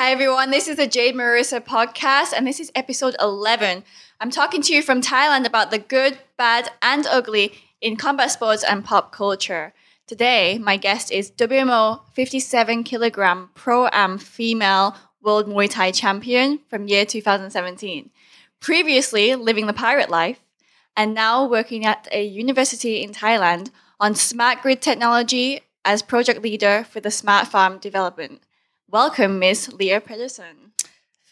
Hi, everyone. This is the Jade Marissa podcast, and this is episode 11. I'm talking to you from Thailand about the good, bad, and ugly in combat sports and pop culture. Today, my guest is WMO 57 kilogram pro am female world Muay Thai champion from year 2017. Previously living the pirate life, and now working at a university in Thailand on smart grid technology as project leader for the smart farm development. Welcome, Miss Lea Pedersen.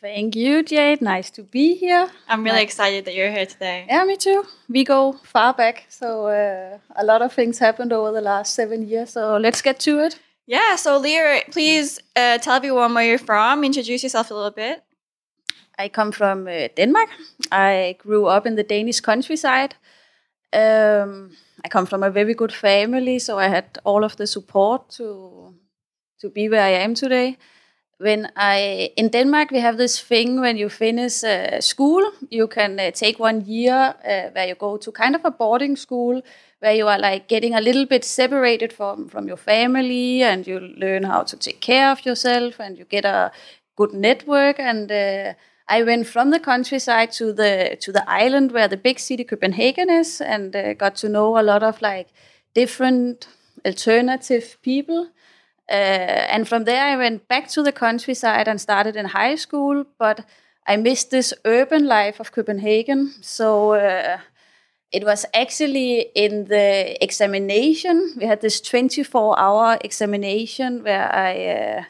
Thank you, Jade. Nice to be here. I'm really excited that you're here today. Yeah, me too. We go far back, so uh, a lot of things happened over the last seven years. So let's get to it. Yeah, so Lea, please uh, tell everyone where you're from. Introduce yourself a little bit. I come from uh, Denmark. I grew up in the Danish countryside. Um, I come from a very good family, so I had all of the support to to be where I am today. When I in Denmark, we have this thing when you finish uh, school, you can uh, take one year uh, where you go to kind of a boarding school where you are like getting a little bit separated from from your family, and you learn how to take care of yourself, and you get a good network and. Uh, I went from the countryside to the to the island where the big city Copenhagen is, and uh, got to know a lot of like different alternative people. Uh, and from there, I went back to the countryside and started in high school. But I missed this urban life of Copenhagen, so uh, it was actually in the examination. We had this 24-hour examination where I uh,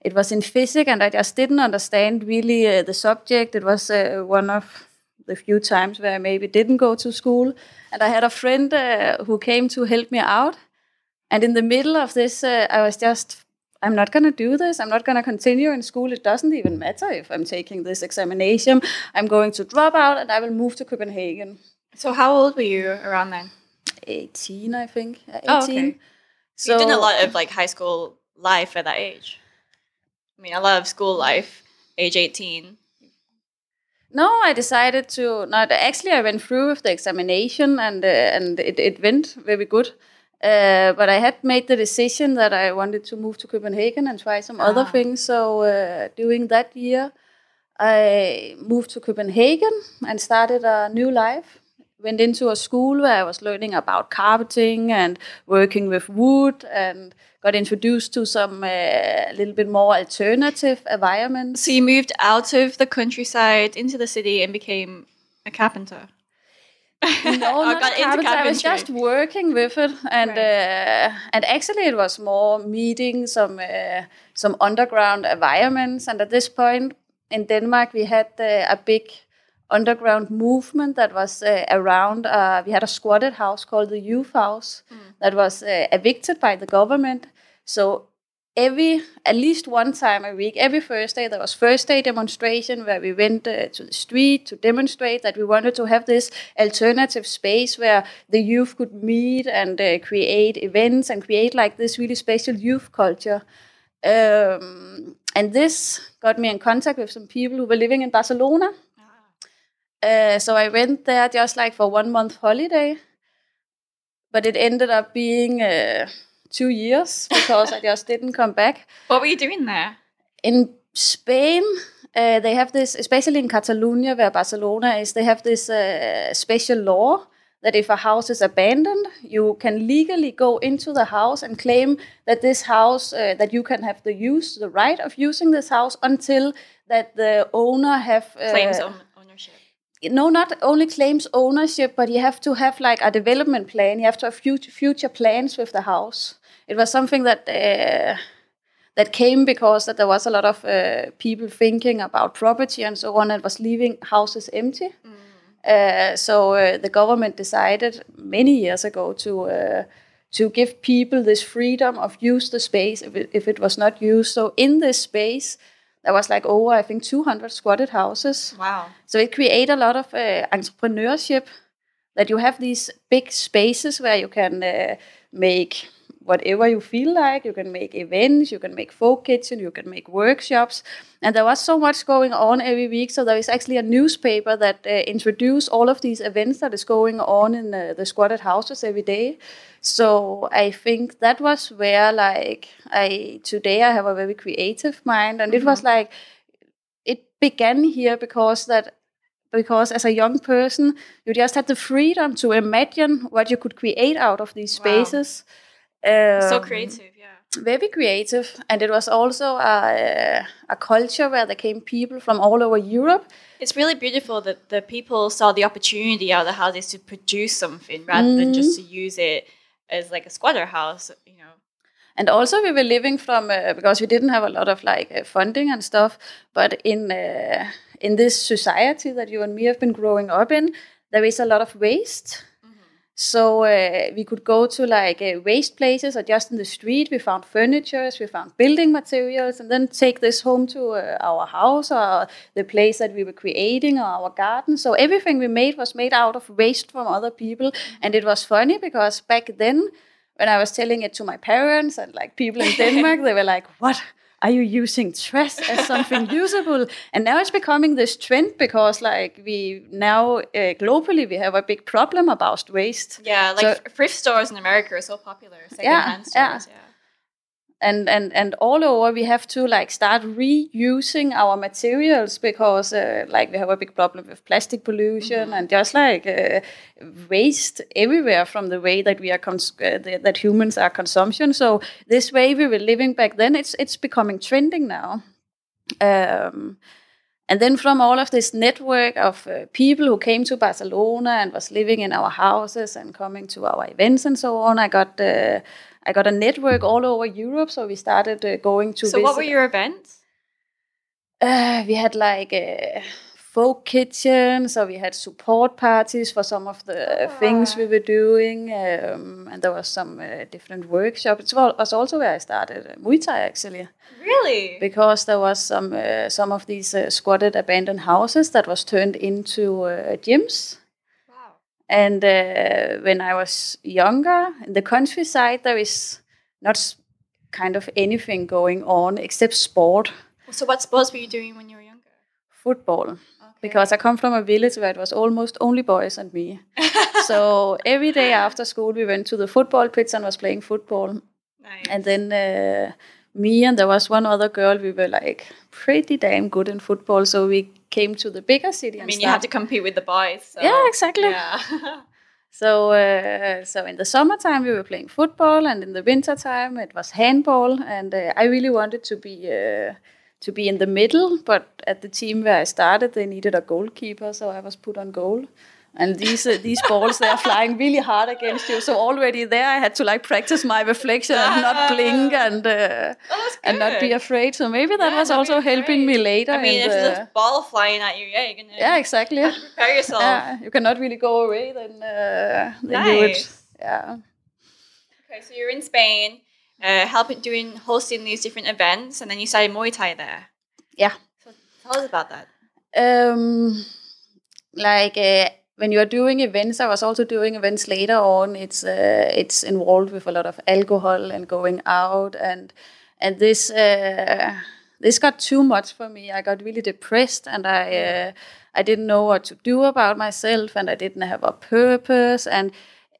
it was in physics, and I just didn't understand really uh, the subject. It was uh, one of the few times where I maybe didn't go to school, and I had a friend uh, who came to help me out. And in the middle of this, uh, I was just, I'm not going to do this. I'm not going to continue in school. It doesn't even matter if I'm taking this examination. I'm going to drop out, and I will move to Copenhagen. So, how old were you around then? 18, I think. 18. Oh, okay. So you did a lot of like high school life at that age. I mean, I love school life, age 18. No, I decided to not. Actually, I went through with the examination and uh, and it, it went very good. Uh, but I had made the decision that I wanted to move to Copenhagen and try some ah. other things. So uh, during that year, I moved to Copenhagen and started a new life. Went into a school where I was learning about carpeting and working with wood and got introduced to some a uh, little bit more alternative environments. So you moved out of the countryside into the city and became a carpenter. No, not carpenter. I was just working with it, and right. uh, and actually it was more meeting some uh, some underground environments. And at this point in Denmark, we had uh, a big underground movement that was uh, around. Uh, we had a squatted house called the Youth House mm. that was uh, evicted by the government. So every at least one time a week, every Thursday there was first day demonstration where we went uh, to the street to demonstrate that we wanted to have this alternative space where the youth could meet and uh, create events and create like this really special youth culture. Um, and this got me in contact with some people who were living in Barcelona uh, so I went there just like for one month holiday, but it ended up being uh, two years because I just didn't come back. What were you doing there? In Spain, uh, they have this, especially in Catalonia, where Barcelona is, they have this uh, special law that if a house is abandoned, you can legally go into the house and claim that this house, uh, that you can have the use, the right of using this house until that the owner have uh, claims own ownership. no, not only claims ownership, but you have to have like a development plan. You have to have future, future plans with the house. It was something that uh, that came because that there was a lot of uh, people thinking about property and so on, and was leaving houses empty. Mm. Uh, so uh, the government decided many years ago to uh, to give people this freedom of use the space if it, if it was not used. So in this space there was like over I think 200 squatted houses. Wow! So it created a lot of uh, entrepreneurship that you have these big spaces where you can uh, make whatever you feel like. You can make events, you can make folk kitchen, you can make workshops. And there was so much going on every week. So there is actually a newspaper that uh, introduced all of these events that is going on in uh, the squatted houses every day. So I think that was where like I today I have a very creative mind, and mm-hmm. it was mm-hmm. like it began here because that because as a young person you just had the freedom to imagine what you could create out of these spaces wow. Um, so creative yeah very creative and it was also a, a culture where there came people from all over europe it's really beautiful that the people saw the opportunity out of the houses to produce something rather mm. than just to use it as like a squatter house you know and also we were living from uh, because we didn't have a lot of like uh, funding and stuff but in uh, in this society that you and me have been growing up in, there is a lot of waste. So uh, we could go to like uh, waste places or just in the street. We found furniture, we found building materials, and then take this home to uh, our house or the place that we were creating or our garden. So everything we made was made out of waste from other people, and it was funny because back then. When I was telling it to my parents and like people in Denmark, they were like, "What? Are you using trash as something usable? And now it's becoming this trend because like we now uh, globally we have a big problem about waste. Yeah, like so, thrift stores in America are so popular. Yeah, stores, yeah. yeah and and and all over we have to like start reusing our materials because uh, like we have a big problem with plastic pollution mm-hmm. and just like uh, waste everywhere from the way that we are cons- uh, that humans are consumption so this way we were living back then it's it's becoming trending now um, and then from all of this network of uh, people who came to Barcelona and was living in our houses and coming to our events and so on, I got uh, I got a network all over Europe, so we started uh, going to. So, visit. what were your events? Uh, we had like uh, folk kitchens, so we had support parties for some of the oh. things we were doing, um, and there was some uh, different workshops. It was also where I started uh, Muay Thai actually. Really? Because there was some uh, some of these uh, squatted abandoned houses that was turned into uh, gyms. Wow. And uh, when I was younger, in the countryside, there is not kind of anything going on except sport. So, what sports were you doing when you were younger? Football. Because I come from a village where it was almost only boys and me. so, every day after school, we went to the football pitch and was playing football. Nice. And then uh, me and there was one other girl, we were like pretty damn good in football. So, we came to the bigger city. I mean, you had to compete with the boys. So. Yeah, exactly. Yeah. so, uh, so in the summertime we were playing football, and in the wintertime it was handball. And uh, I really wanted to be uh, to be in the middle, but at the team where I started, they needed a goalkeeper, so I was put on goal and these uh, these balls they are flying really hard against you. So already there, I had to like practice my reflection and not blink and uh, oh, and not be afraid. So maybe that yeah, was also helping me later. I mean, if the, there's a ball flying at you, yeah, you can. yeah, exactly. prepare yourself. Yeah, you cannot really go away. Then, uh, then nice. you would, yeah. Okay, so you're in Spain, uh, helping doing hosting these different events, and then you started Muay Thai there. Yeah. So tell us about that. Um, like uh, when you are doing events, I was also doing events later on. It's uh, it's involved with a lot of alcohol and going out, and and this uh, this got too much for me. I got really depressed, and I uh, I didn't know what to do about myself, and I didn't have a purpose, and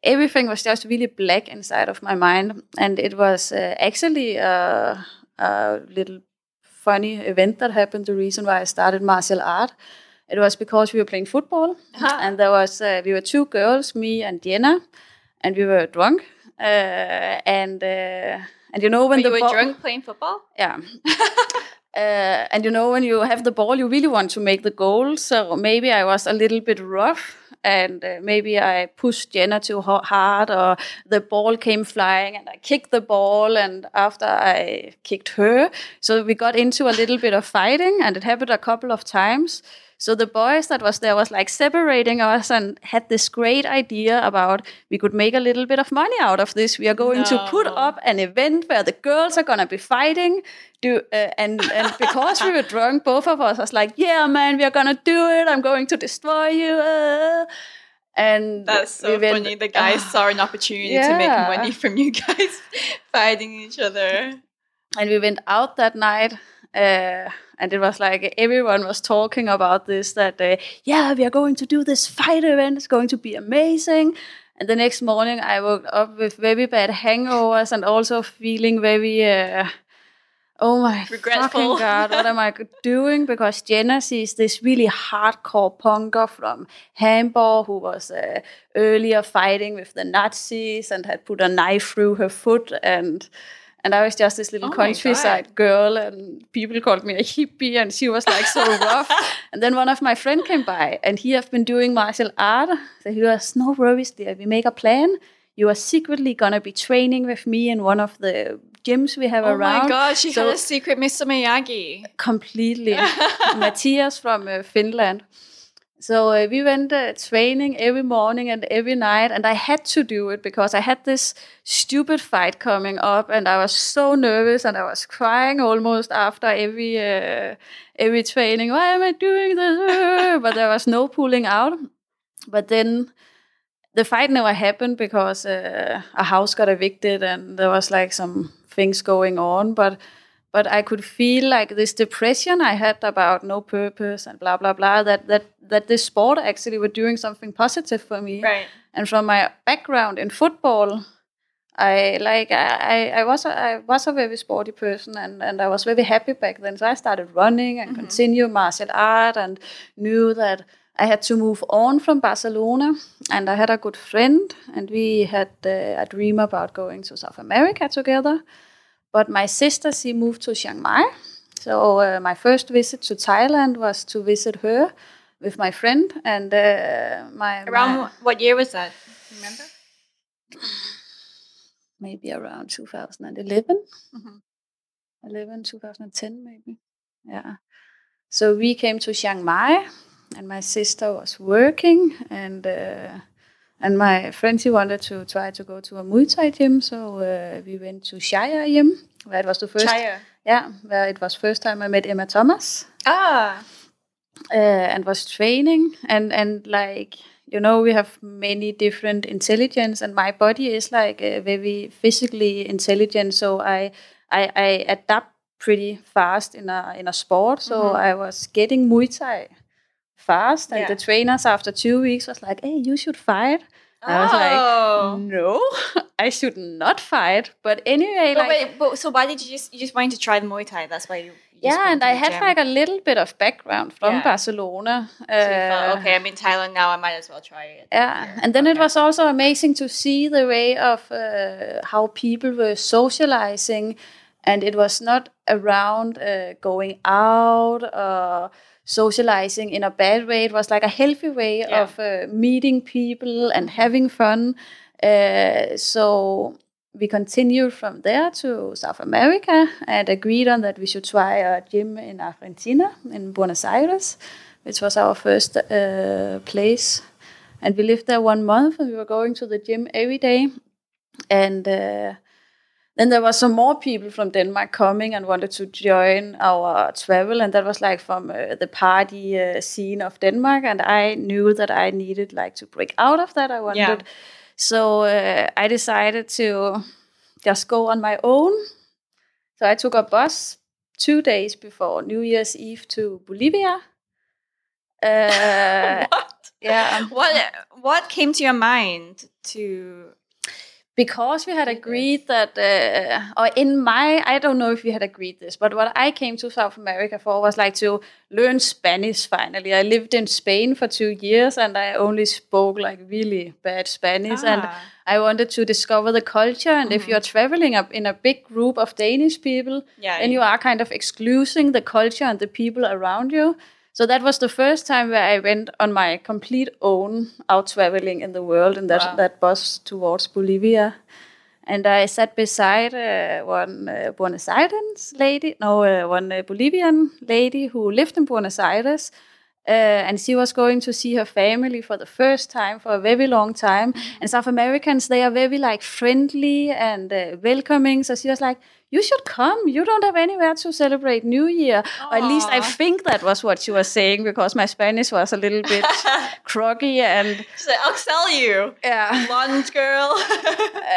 everything was just really black inside of my mind. And it was uh, actually a, a little funny event that happened. The reason why I started martial art it was because we were playing football, uh-huh. and there was uh, we were two girls, me and Jenna, and we were drunk, uh, and uh, and you know when but the you were drunk playing football, yeah. Uh, and you know when you have the ball, you really want to make the goal. So maybe I was a little bit rough, and uh, maybe I pushed Jenna too hard, or the ball came flying, and I kicked the ball. And after I kicked her, so we got into a little bit of fighting, and it happened a couple of times. So the boys that was there was like separating us and had this great idea about we could make a little bit of money out of this. We are going no. to put up an event where the girls are gonna be fighting. Do uh, and and because we were drunk, both of us was like, yeah, man, we are gonna do it. I'm going to destroy you. Uh. And That's so we went- funny. The guys saw an opportunity to make money from you guys fighting each other. and we went out that night uh, and it was like everyone was talking about this that uh, yeah we are going to do this fight event. It's going to be amazing. And the next morning i woke up with very bad hangovers and also feeling very uh, oh my Regretful. fucking god what am i doing? Because jenna she's this really hardcore punker from hamburg who was uh, earlier fighting with the nazis and had put a knife through her foot and and I was just this little Oh countryside girl, and people called me a hippie, and she was like so rough. and then one of my friend came by, and he have been doing martial art. So he was, no worries, dear. We make a plan. You are secretly gonna be training with me in one of the gyms we have Oh around. Oh my god, she So- had a secret Mr. Miyagi. completely. Matthias from uh, Finland. So uh, we went uh, training every morning and every night, and I had to do it because I had this stupid fight coming up, and I was so nervous, and I was crying almost after every uh, every training. Why am I doing this? but there was no pulling out. But then the fight never happened because uh, a house got evicted, and there was like some things going on, but but I could feel like this depression I had about no purpose and blah blah blah. That that that this sport actually were doing something positive for me. Right. And from my background in football, I like I, I was a, I was a very sporty person and, and I was very happy back then. So I started running and continue martial art and knew that I had to move on from Barcelona. And I had a good friend and we had uh, a dream about going to South America together. But my sister, she moved to Chiang Mai. So uh, my first visit to Thailand was to visit her with my friend and uh, my Around my- what year was that? Remember? maybe around 2011 Mhm. 11 2010 maybe yeah so we came to chiang mai and my sister was working and uh, and my friend she wanted to try to go to a muay thai gym so uh, we went to shire gym where it was the first Chaya. yeah where it was first time i met emma thomas. Ah. uh, and was training. And and like you know we have many different intelligence and my body is like uh, very physically intelligent so I, I i adapt pretty fast in a in a sport. So i was getting muay thai fast and Yeah. the trainers after two weeks was like hey you should fight And I was Oh. like no i should not fight but anyway But like wait, but so why did you just you just wanted to try the Muay Thai? That's why you. you yeah and i had gym. like a little bit of background from Yeah. barcelona So you thought, Uh, okay, I'm in Thailand now. I might as well try it. Yeah, here. and then it was also amazing to see the way of uh, how people were socializing, and it was not around uh, going out or socializing in a bad way. It was like a healthy way Yeah. of uh, meeting people and having fun. Uh, so we continued from there to South America and agreed on that we should try a gym in Argentina, in Buenos Aires, which was our first uh, place. And we lived there one month and we were going to the gym every day. And uh, then there was some more people from Denmark coming and wanted to join our travel. And that was like from uh, the party uh, scene of Denmark. And I knew that I needed like to break out of that. I wanted. Yeah. So uh, I decided to just go on my own. So I took a bus two days before New Year's Eve to Bolivia. Uh, what? yeah, What what came to your mind to? Because we had agreed that, uh, or in my, I don't know if we had agreed this, but what I came to South America for was like to learn Spanish finally. I lived in Spain for two years and I only spoke like really bad Spanish. And Ah. I wanted to discover the culture. And if you're traveling up in a big group of Danish people, Yeah, then you are kind of excluding the culture and the people around you. So that was the first time where I went on my complete own out traveling in the world in that Wow. that bus towards Bolivia. And I sat beside uh, one uh, Buenos Aires lady, no, uh, one uh, Bolivian lady who lived in Buenos Aires. Uh, and she was going to see her family for the first time for a very long time. And South Americans, they are very like friendly and uh, welcoming. So she was like, "You should come. You don't have anywhere to celebrate New Year." Or at least I think that was what she was saying because my Spanish was a little bit croaky and like, I'll sell you, yeah. blonde girl.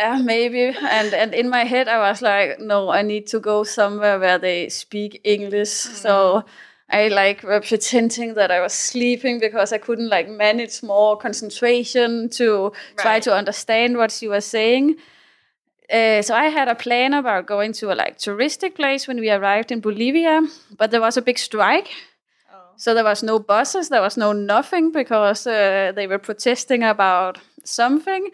Yeah, maybe. And and in my head, I was like, no, I need to go somewhere where they speak English. Mm. So I like were pretending that I was sleeping because I couldn't like manage more concentration to try to understand what she was saying. Uh, so I had a plan about going to a like touristic place when we arrived in Bolivia, but there was a big strike. oh. So there was no buses, there was no nothing because uh, they were protesting about something.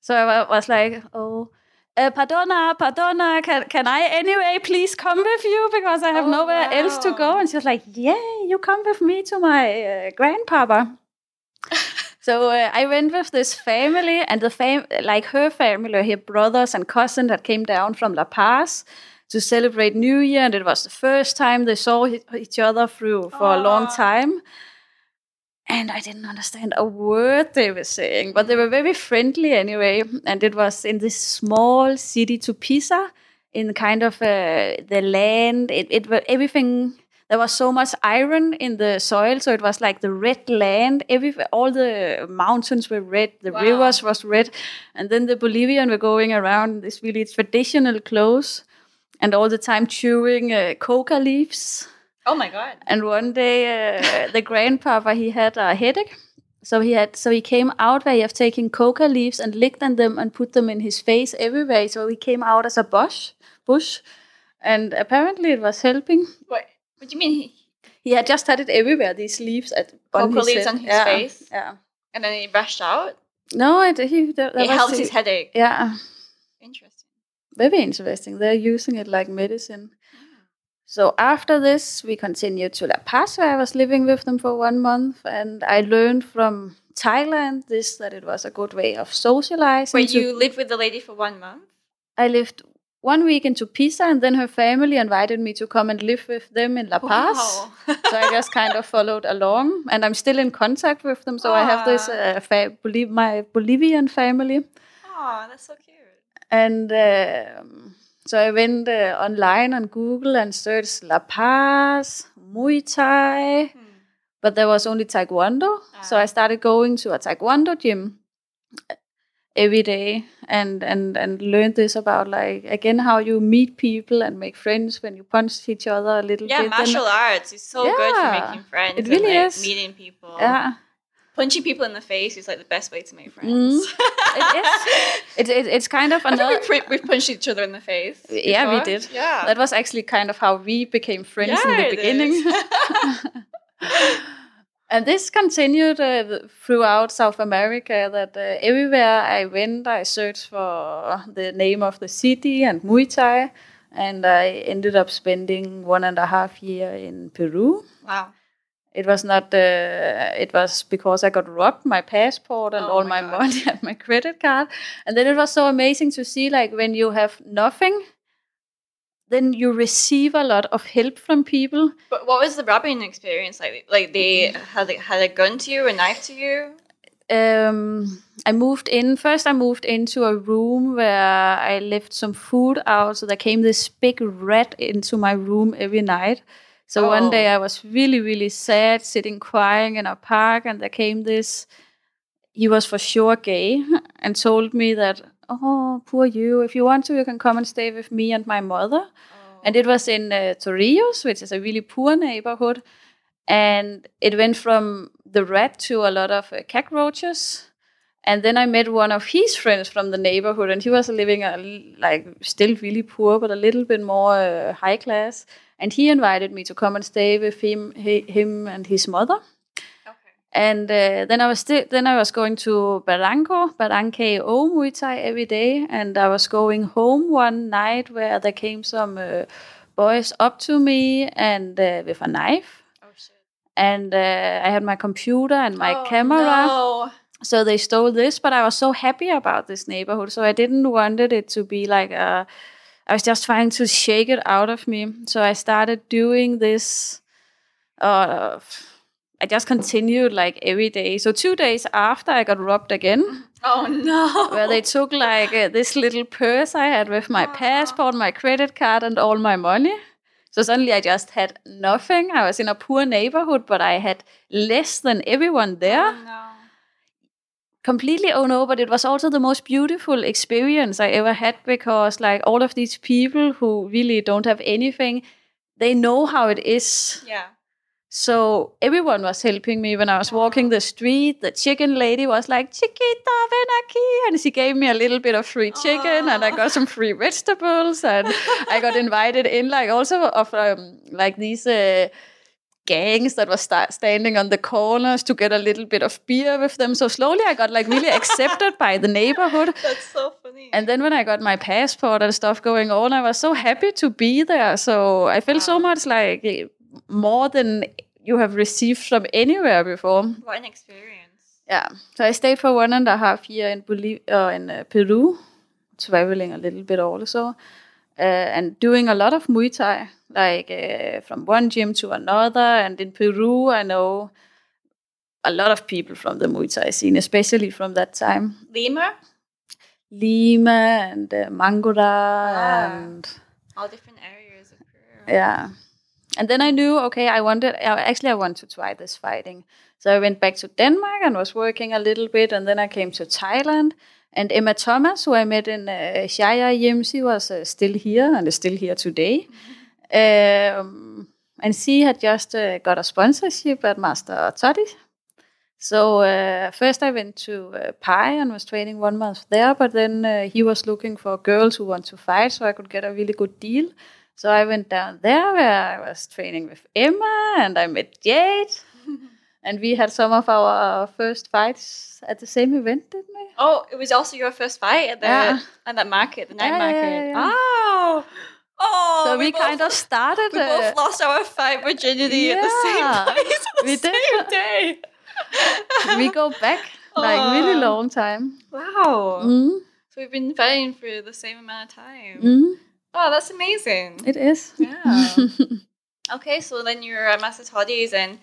So I was like, oh, uh, pardona, pardona, can, can I anyway please come with you because I have Oh, nowhere else to go? And she was like, yeah, you come with me to my uh, grandpapa. So uh, I went with this family and the fam, like her family, her brothers and cousin that came down from La Paz to celebrate New Year, and it was the first time they saw each other through for a long time. And I didn't understand a word they were saying, but they were very friendly anyway. And it was in this small city Tupiza, in kind of uh, the land. It, it was everything. There was so much iron in the soil, so it was like the red land. Every all the mountains were red, the Wow. rivers was red, and then the Bolivian were going around in this really traditional clothes, and all the time chewing uh, coca leaves. oh my god. And one day, uh, the grandpapa he had a headache, so he had so he came out way of taking coca leaves and licked on them and put them in his face everywhere. So he came out as a bush, bush, and apparently it was helping. What? What do you mean? He, He had just had it everywhere. These leaves at on his leaves on his yeah, face? Yeah. and then he rushed out. No, it he that, that it helped his headache. Yeah, Interesting. very interesting. They're using it like medicine. Ah. So after this, we continued to La Paz, where I was living with them for one month, and I learned from Thailand this that it was a good way of socializing. To- you lived with the lady for one month? I lived one week in Tupiza, and then her family invited me to come and live with them in La Paz. Wow. so I just kind of followed along, and I'm still in contact with them. So I have this uh, fa- Boliv- my Bolivian family, oh, that's so cute. and um, so I went uh, online on Google and searched La Paz, Muay Thai, Hmm. but there was only Taekwondo. So Ah. I started going to a Taekwondo gym uh, every day and and and learned this about like again how you meet people and make friends when you punch each other a little Yeah, bit. Yeah, martial arts is so good for making friends. it and, really like, is. Meeting people. yeah. Punching people in the face is like the best way to make friends. Mm, it is. It, it, it's kind of another. we, we punched each other in the face. Yeah, we did. Yeah. That was actually kind of how we became friends in the beginning. and this continued uh, throughout South America. That uh, everywhere I went, I searched for the name of the city and Muay Thai, and I ended up spending one and a half year in Peru. wow. It was not. Uh, it was because I got robbed my passport and Oh all my my, God. money and my credit card, and then it was so amazing to see like when you have nothing, then you receive a lot of help from people. But what was the robbing experience like? Like they had a, had a gun to you, a knife to you? um, I moved in. First, I moved into a room where I left some food out. So there came this big rat into my room every night. So Oh. one day I was really, really sad, sitting crying in a park, and there came this. He was for sure gay, and told me that, "Oh, poor you. If you want to, you can come and stay with me and my mother." And it was in uh, Torrijos, which is a really poor neighborhood. And it went from the rat to a lot of uh, cockroaches. And then I met one of his friends from the neighborhood, and he was living a, like still really poor, but a little bit more uh, high class. And he invited me to come and stay with him, he, him and his mother. And uh, then I was still then I was going to Barranco, Barranque O Muay Thai every day, and I was going home one night where there came some uh, boys up to me and uh, with a knife, Oh shit. and uh, I had my computer and my Oh, camera. No. So they stole this, but I was so happy about this neighborhood, so I didn't wanted it to be like a. I was just trying to shake it out of me. So I started doing this. Uh, I just continued like every day. So two days after, I got robbed again. Oh no! Where they took like uh, this little purse I had with my passport, my credit card, and all my money. So suddenly I just had nothing. I was in a poor neighborhood, but I had less than everyone there. Oh, no. Completely oh no, but it was also the most beautiful experience I ever had because like all of these people who really don't have anything, they know how it is. Yeah. So everyone was helping me when I was walking the street. The chicken lady was like, Chiquita, ven aquí. And she gave me a little bit of free chicken and I got some free vegetables. And I got invited in like also of um, like these uh, gangs that were sta- standing on the corners to get a little bit of beer with them. So slowly I got like really accepted by the neighborhood. That's so funny. And then when I got my passport and stuff going on, I was so happy to be there. So I felt so much like eh, more than you have received from anywhere before. what an experience. Yeah. So I stayed for one and a half year in Boliv- uh, in uh, Peru, traveling a little bit also, uh, and doing a lot of Muay Thai, like uh, from one gym to another. And in Peru, I know a lot of people from the Muay Thai scene, especially from that time. Lima, Lima and uh, Ah. and all different areas of Peru. yeah. And then I knew, okay, I wanted, actually, I want to try this fighting. So I went back to Denmark and was working a little bit. And then I came to Thailand. And Emma Thomas, who I met in uh, Shaya Yimsi, was uh, still here and is still here today. Um, and she had just uh, got a sponsorship at Master Toddy. So uh, first I went to uh, Pai and was training one month there, but then uh, he was looking for girls who want to fight, so I could get a really good deal. So I went down there where I was training with Emma, and I met Jade, and we had some of our first fights at the same event, didn't we? Oh, it was also your first fight at the Yeah. at that market, the night Yeah, market. yeah. Oh, oh. so we, both- kind of started. we uh, both lost our fight virginity at the same place on the we did. same day. we go back like really Oh. long time. Wow. Mm, So we've been fighting for the same amount of time. mm, Oh, that's amazing. it is. Yeah. okay, so then you're at Master Toddy's and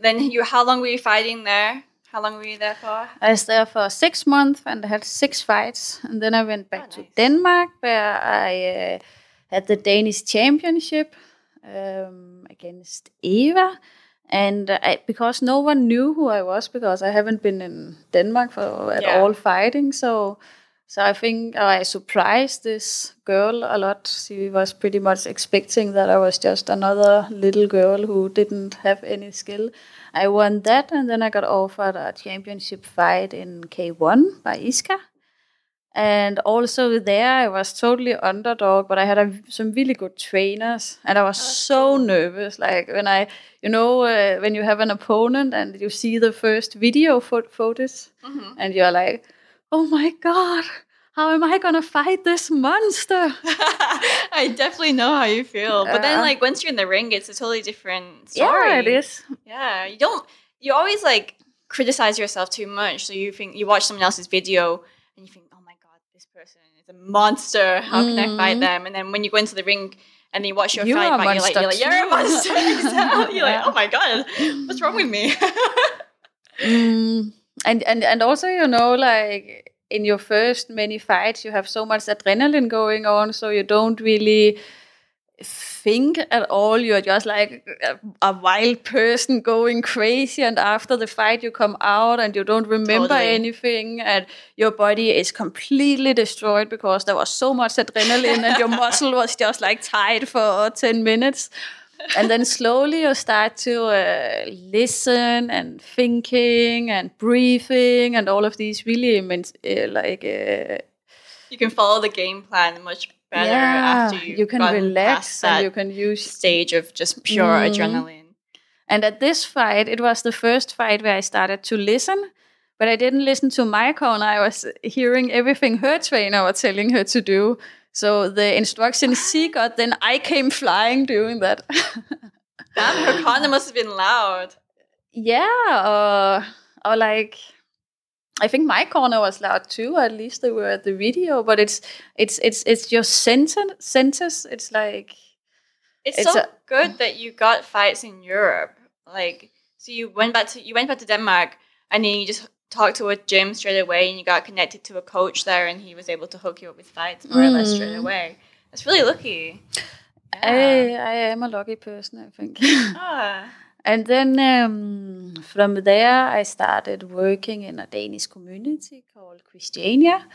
then you how long were you fighting there? How long were you there for? I was there for six months and I had six fights. And then I went back Oh, to nice. Denmark where I uh, had the Danish championship um, against Eva. And I, because no one knew who I was, because I haven't been in Denmark for at Yeah. all fighting, so so I think I surprised this girl a lot. She was pretty much expecting that I was just another little girl who didn't have any skill. I won that, and then I got offered a championship fight in K1 by ISKA. And also there, I was totally underdog, but I had a, some really good trainers, and I was so nervous. Like when I, you know, uh, when you have an opponent and you see the first video fo- photos, Mhm. and you're like, "Oh my god, how am I gonna fight this monster?" I definitely know how you feel. But then like once you're in the ring it's a totally different story. yeah, it is. Yeah. You don't you always like criticize yourself too much. So you think you watch someone else's video and you think, Oh my god, this person is a monster. How can I fight Mhm. them? And then when you go into the ring and then you watch your You fight back, you're like, you're like, you're a monster. You're like, oh my god, what's wrong with me? Mm, and and and also you know like in your first many fights you have so much adrenaline going on so you don't really think at all you're just like a, a wild person going crazy and after the fight you come out and you don't remember Totally. anything and your body is completely destroyed because there was so much adrenaline and your muscle was just like tight for 10 minutes and then slowly you start to uh, listen and thinking and breathing and all of these really immense, uh, like uh, you can follow the game plan much better yeah, after you, you can relax and you can use stage of just pure Mm. adrenaline. And at this fight, it was the first fight where I started to listen, but I didn't listen to my corner. I was hearing everything her trainer was telling her to do. So the instructions she got, then I came flying doing that. Damn, her corner must have been loud. yeah, or, or like, I think my corner was loud too. At least they were at the video, but it's it's it's it's your sentence. Sentence. It's like It's, It's so a- good that you got fights in Europe. Like So you went back to you went back to Denmark, and then you just talked to a gym straight away, and you got connected to a coach there, and he was able to hook you up with fights more or less straight Mm. away. That's really lucky. I, I am a lucky person, I think. Ah. and then um, from there, I started working in a Danish community called Christiania.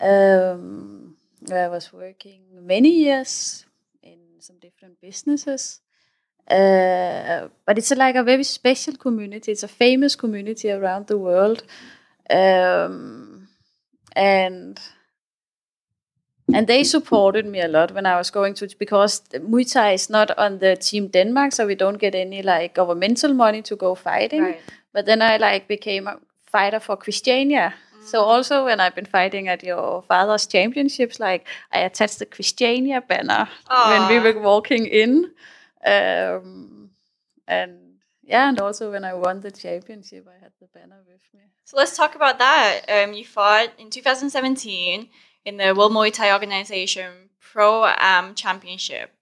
Um, where I was working many years in some different businesses. Uh, but it's a, like a very special community. It's a famous community around the world, um, and and they supported me a lot when I was going to because Muay Thai is not on the team Denmark, so we don't get any like governmental money to go fighting. Right. But then I like became a fighter for Christiania. So also when I've been fighting at your father's championships, like I attached the Christiania banner when we were walking in, um, and yeah, and also when I won the championship, I had the banner with me. So let's talk about that. Um, you fought in 2017 in the World Muay Thai Organization Pro Am Championship.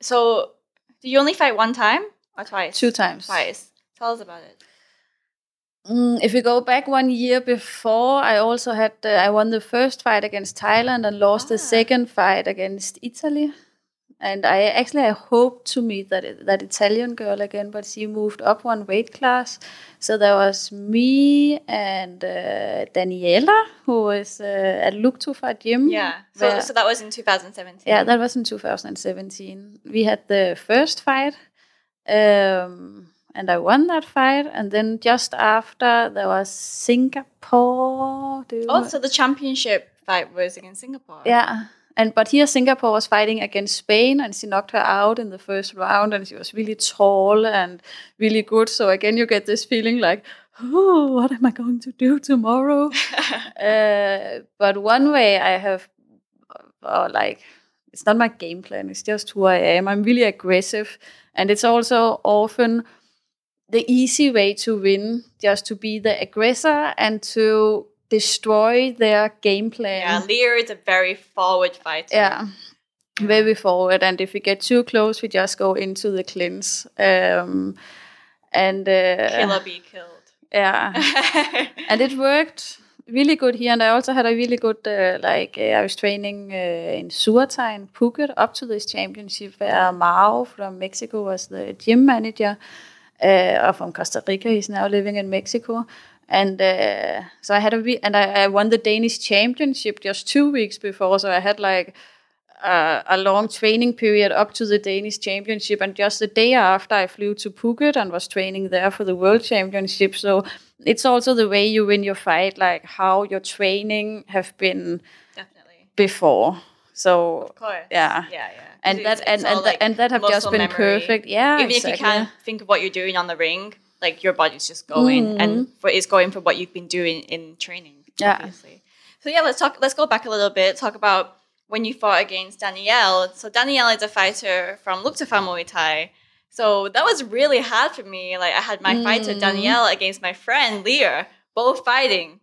So, do you only fight one time or twice? Two times. Twice. Tell us about it. Mm, if we go back one year before, I also had I won the first fight against Thailand and lost the Ah. second fight against Italy. And I actually I hoped to meet that that Italian girl again, but she moved up one weight class. So there was me and uh, Daniela, who was uh, at Luktufa Gym. Yeah. So, where- so that was in 2017. yeah, that was in 2017. We had the first fight, um, and I won that fight. And then just after, there was Singapore. Also, Oh, the championship fight was against Singapore. yeah. And but here Singapore was fighting against Spain, and she knocked her out in the first round, and she was really tall and really good. So again, you get this feeling like, oh, what am I going to do tomorrow? uh, but one way I have, or like, it's not my game plan. It's just who I am. I'm really aggressive, and it's also often the easy way to win, just to be the aggressor and to destroy their game plan. Yeah, Lea is a very forward fighter. Yeah, very forward. And if we get too close, we just go into the clinch. Um, and uh, Kill or be killed. yeah, and it worked really good here. And I also had a really good uh, like uh, I was training uh, in Suatai in Phuket up to this championship where Mao from Mexico was the gym manager. Uh, or from Costa Rica, he's now living in Mexico, and uh, so I had a and I, I won the Danish championship just two weeks before. So I had like uh, a long training period up to the Danish championship, and just the day after, I flew to Phuket and was training there for the world championship. So it's also the way you win your fight, like how your training have been Definitely. before. So. Yeah. Yeah, yeah. and that and it's and, that and that have just been memory. perfect. Yeah, Even if you can't think of what you're doing on the ring, like your body's just going and for, it's going for what you've been doing in training. Yeah. Obviously. So yeah, let's talk. Let's go back a little bit. Talk about when you fought against Danielle. So Danielle is a fighter from Luktufa Muay Thai. So that was really hard for me. Like I had my fighter Mm. Danielle against my friend Lea, both fighting.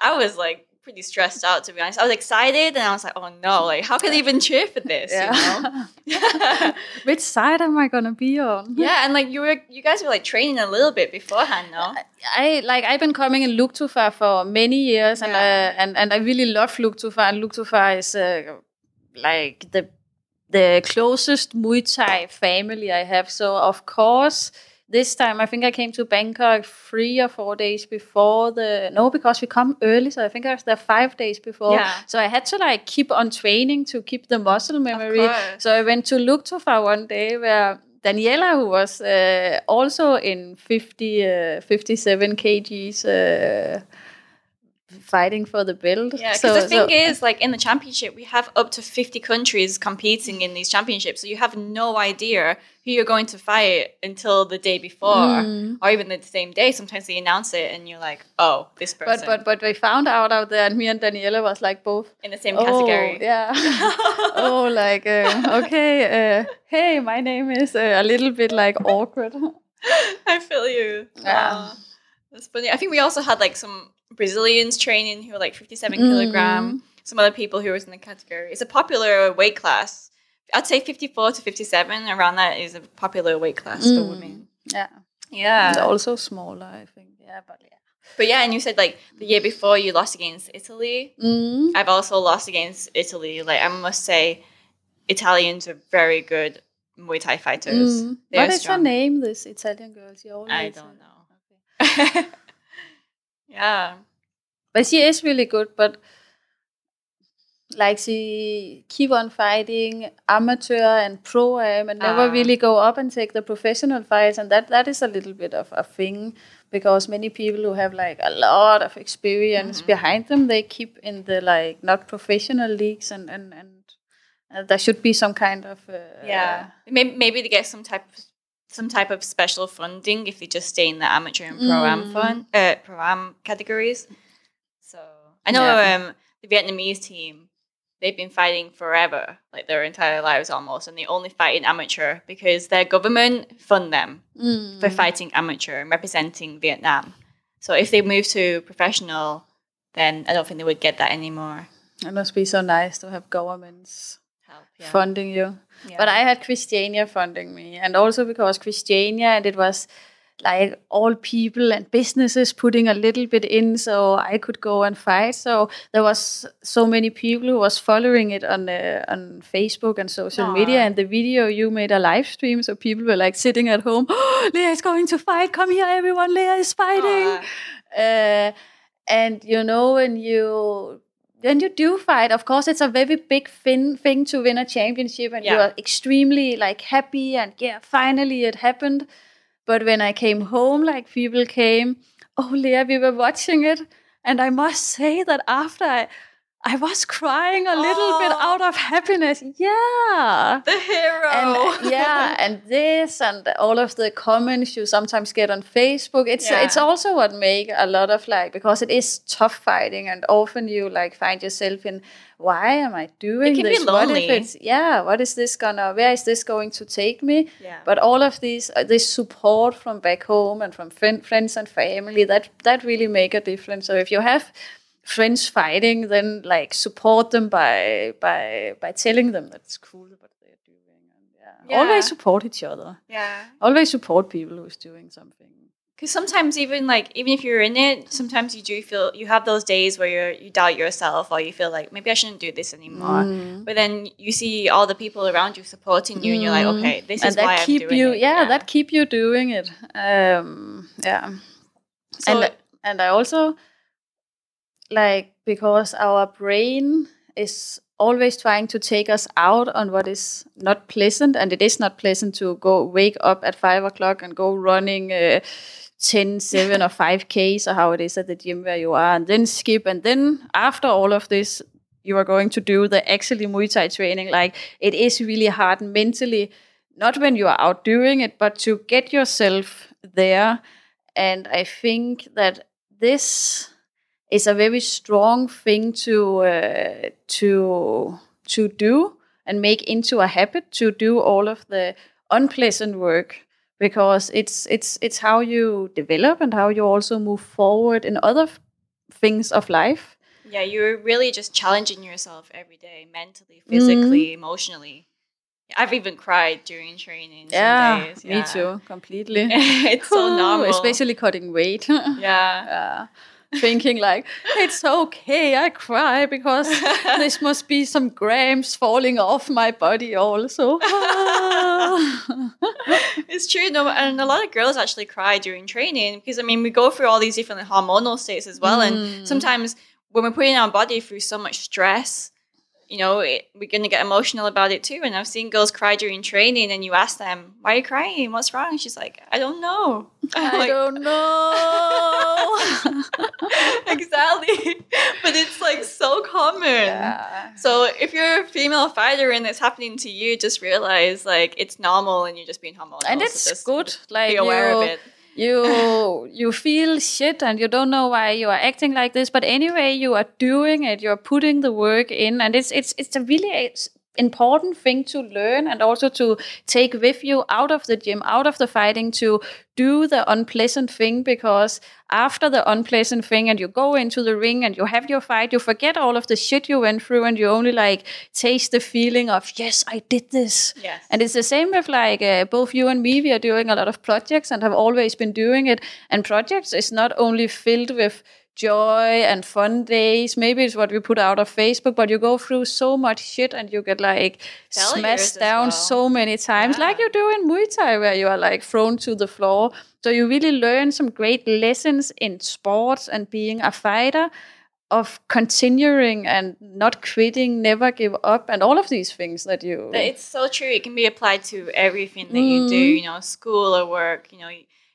I was like pretty stressed out to be honest. I was excited and I was like, oh no, like how can I even cheer for this? You know? Which side am I gonna be on? Yeah, and like you were, you guys were like training a little bit beforehand, no? I like I've been coming in Luktufa for many years, and Yeah. uh, and and I really love Luktufa. And Luktufa is uh, like the the closest Muay Thai family I have. So of course, this time I think I came to Bangkok three or four days before the no, because we come early. So I think I was there five days before. Yeah. So I had to like keep on training to keep the muscle memory. So I went to Luktufa one day where Daniela, who was uh, also in 50, uh, 57 kgs, uh, fighting for the build. Yeah, because So- the thing so- is, like in the championship, we have up to 50 countries competing in these championships. So you have no idea who you're going to fight until the day before Mm. or even the same day. Sometimes they announce it and you're like, oh, this person but but but we found out out there, and me and Daniela was like both. in the same Oh, category. yeah. oh, like uh, okay. Uh, hey, my name is uh, a little bit like awkward. I feel you. Yeah. Aw, that's funny. I think we also had like some Brazilians training who are like 57 Mm. kilogram. Some other people who was in the category. It's a popular weight class. I'd say 54 to 57 around that is a popular weight class for Mm. women. yeah. Yeah. And also smaller, I think. Yeah, but yeah. But yeah, and you said like the year before you lost against Italy. Mm. I've also lost against Italy. Like I must say, Italians are very good Muay Thai fighters. Mm. What is her strong. name? This Italian girl. I don't know. Okay. yeah. But she is really good. But like she keep on fighting amateur and pro am and never Ah. really go up and take the professional fights. And that that is a little bit of a thing because many people who have like a lot of experience Mm-hmm. behind them, they keep in the like not professional leagues and and and. Uh, there should be some kind of uh, Yeah. Maybe maybe to get some type some type of special funding if they just stay in the amateur and pro am Mm. fun uh, pro am categories. So I know Yeah. um, the Vietnamese team they've been fighting forever, like their entire lives almost, and they only fight in amateur because their government fund them Mm. for fighting amateur and representing Vietnam. So if they move to professional, then I don't think they would get that anymore. It must be so nice to have governments Help, yeah. funding you. Yeah. But I had Christiania funding me, and also because Christiania, and it was like all people and businesses putting a little bit in, so I could go and fight. So there was so many people who was following it on uh, on Facebook and social Aw. media. And the video you made a live stream, so people were like sitting at home. Oh, Lea is going to fight! Come here, everyone! Lea is fighting. Uh, and you know when you when you do fight. Of course it's a very big fin- thing to win a championship and you are extremely like happy and yeah finally it happened. But when i came home like people came oh lea we were watching it. And i must say that after i I was crying a little bit Oh. out of happiness. Yeah the hero. and yeah, and this and all of the comments you sometimes get on Facebook. It's Yeah. it's also what make a lot of like because it is tough fighting, and often you like find yourself in why am I doing can be this? What lonely. if it's yeah? What is this gonna? Where is this going to take me? Yeah. But all of these uh, this support from back home and from friend, friends and family that that really make a difference. So if you have friends fighting, then like support them by by by telling them that it's cool what they're doing. And yeah. Yeah. Always support each other. yeah. Always support people who's doing something. Because sometimes even like even if you're in it, sometimes you do feel you have those days where you're you doubt yourself or you feel like maybe I shouldn't do this anymore. Mm. But then you see all the people around you supporting you, and you're like, Mm. okay, this and is that why keep I'm doing you it. yeah, that keep you doing it. Um yeah. So and and I also like because our brain is always trying to take us out on what is not pleasant, and it is not pleasant to go wake up at five o'clock and go running. Uh, 10, 7 or 5 Ks or how it is at the gym where you are and then skip and then after all of this you are going to do the actually Muay Thai training like it is really hard mentally not when you are out doing it but to get yourself there and I think that this is a very strong thing to uh, to to do and make into a habit to do all of the unpleasant work because it's it's it's how you develop and how you also move forward in other f- things of life. yeah, you're really just challenging yourself every day, mentally, physically, emotionally. I've even cried during training. days. me too, completely. it's so normal. especially cutting weight. Yeah. Yeah. Thinking like it's okay, I cry because this must be some grams falling off my body also. it's true. No, and a lot of girls actually cry during training because I mean we go through all these different hormonal states as well, Mm. and sometimes when we're putting our body through so much stress, you know, it, we're gonna get emotional about it too. And I've seen girls cry during training, and you ask them, "Why are you crying? What's wrong?" She's like, "I don't know." I like, don't know. exactly, but it's like so common. yeah. So if you're a female fighter and it's happening to you, just realize like it's normal and you're just being hormonal. And it's good. Like Be aware of it. You you feel shit and you don't know why you are acting like this but anyway you are doing it. You're putting the work in and it's it's it's a really it's important thing to learn and also to take with you out of the gym, out of the fighting, to do the unpleasant thing because after the unpleasant thing and you go into the ring and you have your fight, you forget all of the shit you went through and you only like taste the feeling of, yes, I did this. Yes. And it's the same with like uh, both you and me, we are doing a lot of projects and have always been doing it. And projects is not only filled with joy and fun days. Maybe it's what we put out of Facebook, but you go through so much shit and you get like Failures smashed down well. so many times, Yeah. like you do in Muay Thai, where you are like thrown to the floor. So you really learn some great lessons in sports and being a fighter of continuing and not quitting, never give up, and all of these things that you. It's so true. It can be applied to everything that you do, Mm. you know, school or work. You know,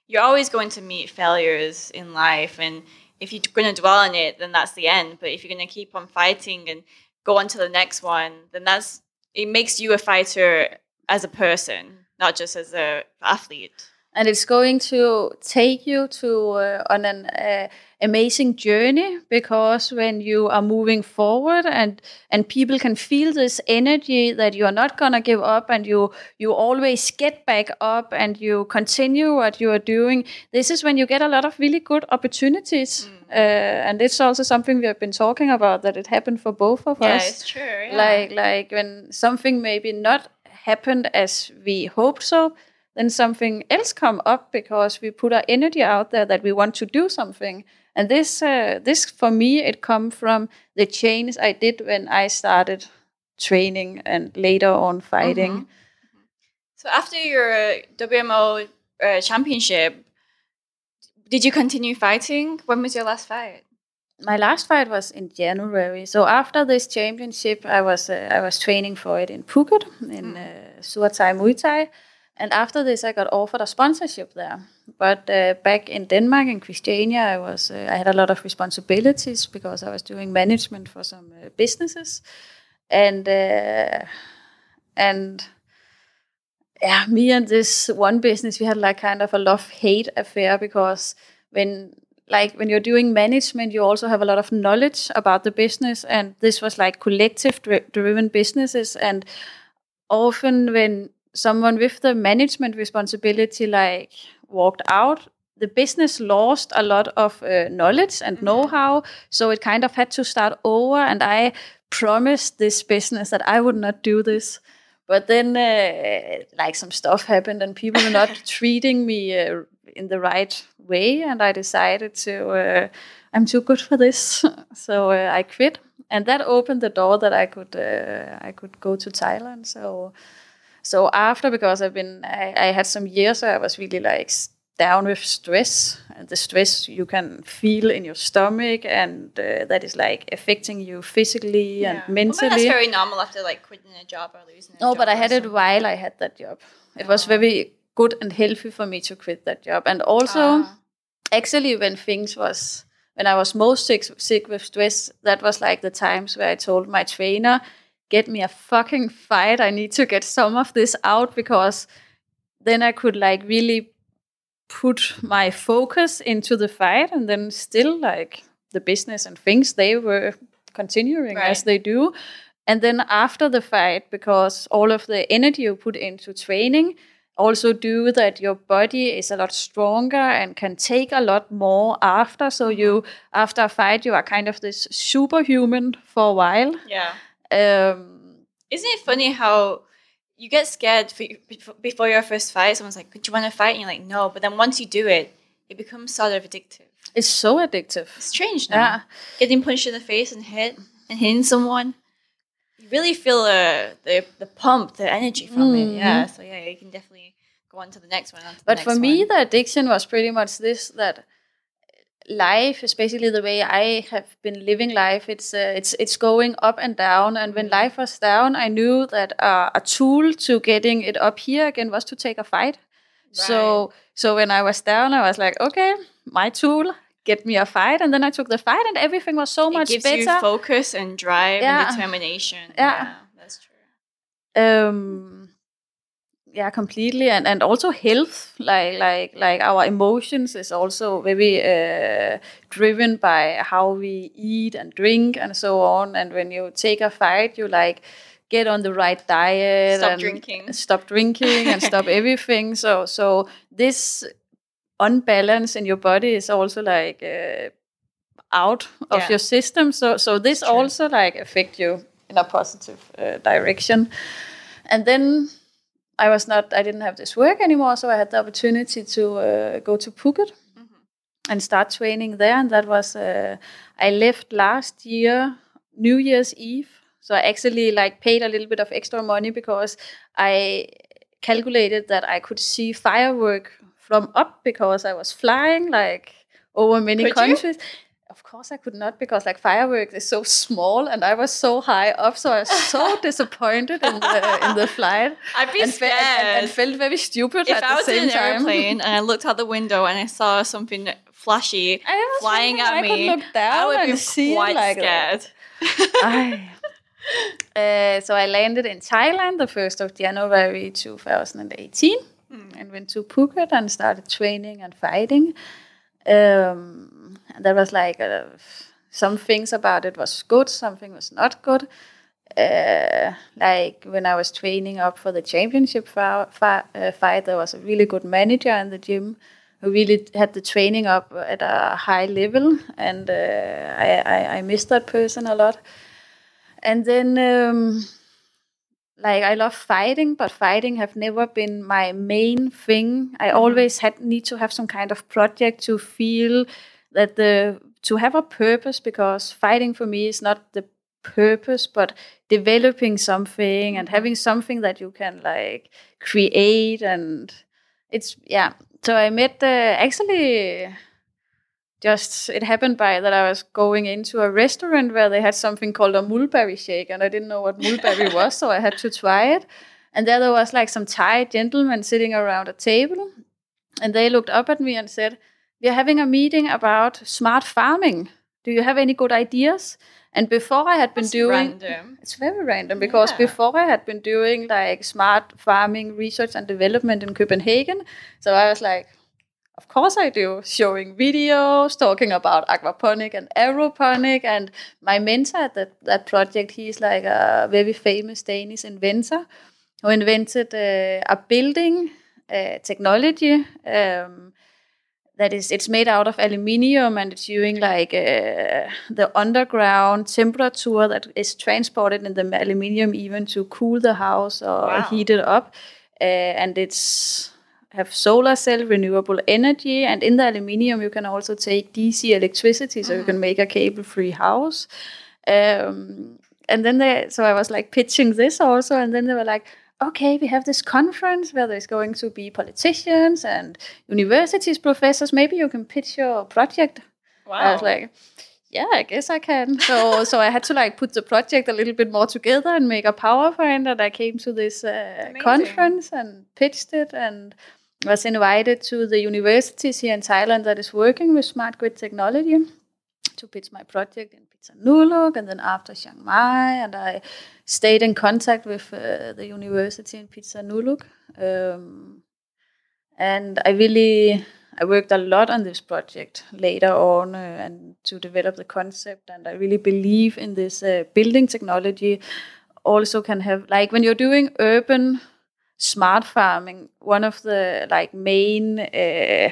you're always going to meet failures in life. And if you're going to dwell on it, then that's the end. But if you're going to keep on fighting and go on to the next one, then that's it makes you a fighter as a person, not just as a athlete. and it's going to take you to uh, on an uh, amazing journey because when you are moving forward and and people can feel this energy that you are not gonna give up and you you always get back up and you continue what you are doing this is when you get a lot of really good opportunities uh, and it's also something we have been talking about that it happened for both of Yeah, us it's true. Yeah. like like when something maybe not happened as we hoped so then something else come up because we put our energy out there that we want to do something and this uh, this for me it come from the change i did when i started training and later on fighting Mhm. So after your WMO uh, championship, did you continue fighting? When was your last fight? my last fight was in January. So after this championship, I was uh, I was training for it in Phuket in uh, Suat Thai Muay Thai, and after this, I got offered a sponsorship there. But uh, back in Denmark in Christiania, I was uh, I had a lot of responsibilities because I was doing management for some uh, businesses, and uh, and yeah, me and this one business, we had like kind of a love hate affair because when like when you're doing management, you also have a lot of knowledge about the business, and this was like collective dri- driven businesses, and often when someone with the management responsibility like walked out. The business lost a lot of uh, knowledge and know-how so it kind of had to start over and i promised this business that i would not do this. But then uh, like some stuff happened and people were not treating me uh, in the right way and i decided to uh, i'm too good for this. So uh, i quit and that opened the door that i could uh, i could go to thailand. So so after because i've been I, I had some years where i was really like down with stress and the stress you can feel in your stomach and uh, that is like affecting you physically and mentally well, that's very normal after like quitting a job or losing a no but i had it while i had that job. It was very good and healthy for me to quit that job. And also Ah. actually when things was when i was most sick, sick with stress that was like the times where i told my trainer get me a fucking fight. I need to get some of this out because then i could like really put my focus into the fight and then still like the business and things they were continuing as they do. And then after the fight because all of the energy you put into training also do that your body is a lot stronger and can take a lot more after. So mm-hmm. you after a fight you are kind of this superhuman for a while. Yeah. Um Isn't it funny how you get scared for, before- your first fight? Someone's like, "Do you want to fight?" And you're like, "No." But then once you do it, it becomes sort of addictive. it's so addictive It's strange now. yeah Getting punched in the face and hit and hitting someone, you really feel uh, the the pump, the energy from it. Yeah. So yeah, you can definitely go on to the next one. on to the Mm-hmm. But for me, one. the addiction was pretty much this: that life, especially the way I have been living life, it's uh, it's it's going up and down. And when life was down, I knew that uh, a tool to getting it up here again was to take a fight. So so when I was down, I was like, okay, my tool. Get me a fight, and then I took the fight, and everything was so it much gives better. you focus and drive Yeah. and determination. Yeah. that's true. um yeah completely and and also health like like like our emotions is also very uh, driven by how we eat and drink and so on and when you take a fight you like get on the right diet, Stop and drinking. stop drinking, and stop everything. So so this unbalance in your body is also like uh, out of Yeah. your system. So so this True. also like affect you in a positive uh, direction. And then I was not I didn't have this work anymore, so I had the opportunity to uh, go to Phuket and start training there. And that was uh, I left last year New Year's Eve. So I actually like paid a little bit of extra money because I calculated that I could see firework from up because I was flying like over many Could you? Of course, I could not because like fireworks is so small, and I was so high up, so I was so disappointed in the in the flight, I'd be and, fe- scared. and, and felt very stupid if at I the was same in an time. airplane and I looked out the window and I saw something flashy I flying at I me, could look down I would be quite like that. scared. Aye. Uh, so I landed in Thailand the 1st of January 2018 and went to Phuket and started training and fighting. Um, and there was like uh, some things about it was good, something was not good. Uh, like when I was training up for the championship fi- fi- uh, fight, there was a really good manager in the gym who really had the training up at a high level, and uh, I, I, I missed that person a lot. And then, um, like I love fighting, but fighting have never been my main thing. I always had need to have some kind of project to feel that the to have a purpose because fighting for me is not the purpose but developing something and having something that you can like create and it's yeah. So i met uh, actually just it happened by that i was going into a restaurant where they had something called a mulberry shake and i didn't know what mulberry was so i had to try it. And there there was like some thai gentlemen sitting around a table and they looked up at me and said we are having a meeting about smart farming do you have any good ideas and before i had been That's doing random. it's very random because Yeah. before I had been doing like smart farming research and development in Copenhagen, so I was like, of course I do, showing videos, talking about aquaponic and aeroponic. And my mentor at that, that project, he's like a very famous Danish inventor who invented uh, a building uh, technology um, that is it's made out of aluminium and it's using like uh, the underground temperature that is transported in the aluminium even to cool the house or Wow. heat it up. Uh, and it's have solar cell renewable energy and in the aluminium you can also take dc electricity so you can make a cable free house. Um, and then they so i was like pitching this also and then they were like okay, we have this conference where there's going to be politicians and universities professors. Maybe you can pitch your project. Wow. I was like, yeah, I guess I can. So, so I had to like put the project a little bit more together and make a PowerPoint. And I came to this uh, conference and pitched it and was invited to the universities here in Thailand that is working with smart grid technology to pitch my project in Phitsanulok and then after Chiang Mai. And I stayed in contact with uh, the university in Phitsanulok. Um, and I really I worked a lot on this project later on uh, and to develop the concept. And I really believe in this uh, building technology. Also, can have like when you're doing urban smart farming one of the like main uh,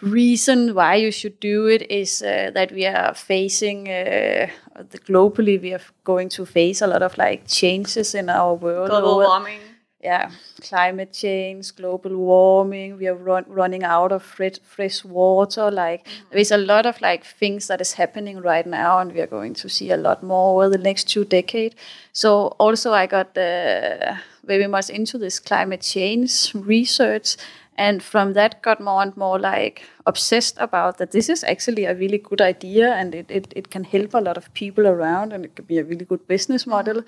reason why you should do it is uh, that we are facing uh, the globally we are going to face a lot of like changes in our world Global warming. Yeah, climate change, global warming. We are run, running out of fresh, fresh water. Like there is a lot of like things that is happening right now, and we are going to see a lot more over the next two decades. So also, I got uh, very much into this climate change research, and from that got more and more like obsessed about that this is actually a really good idea, and it it, it can help a lot of people around, and it could be a really good business model.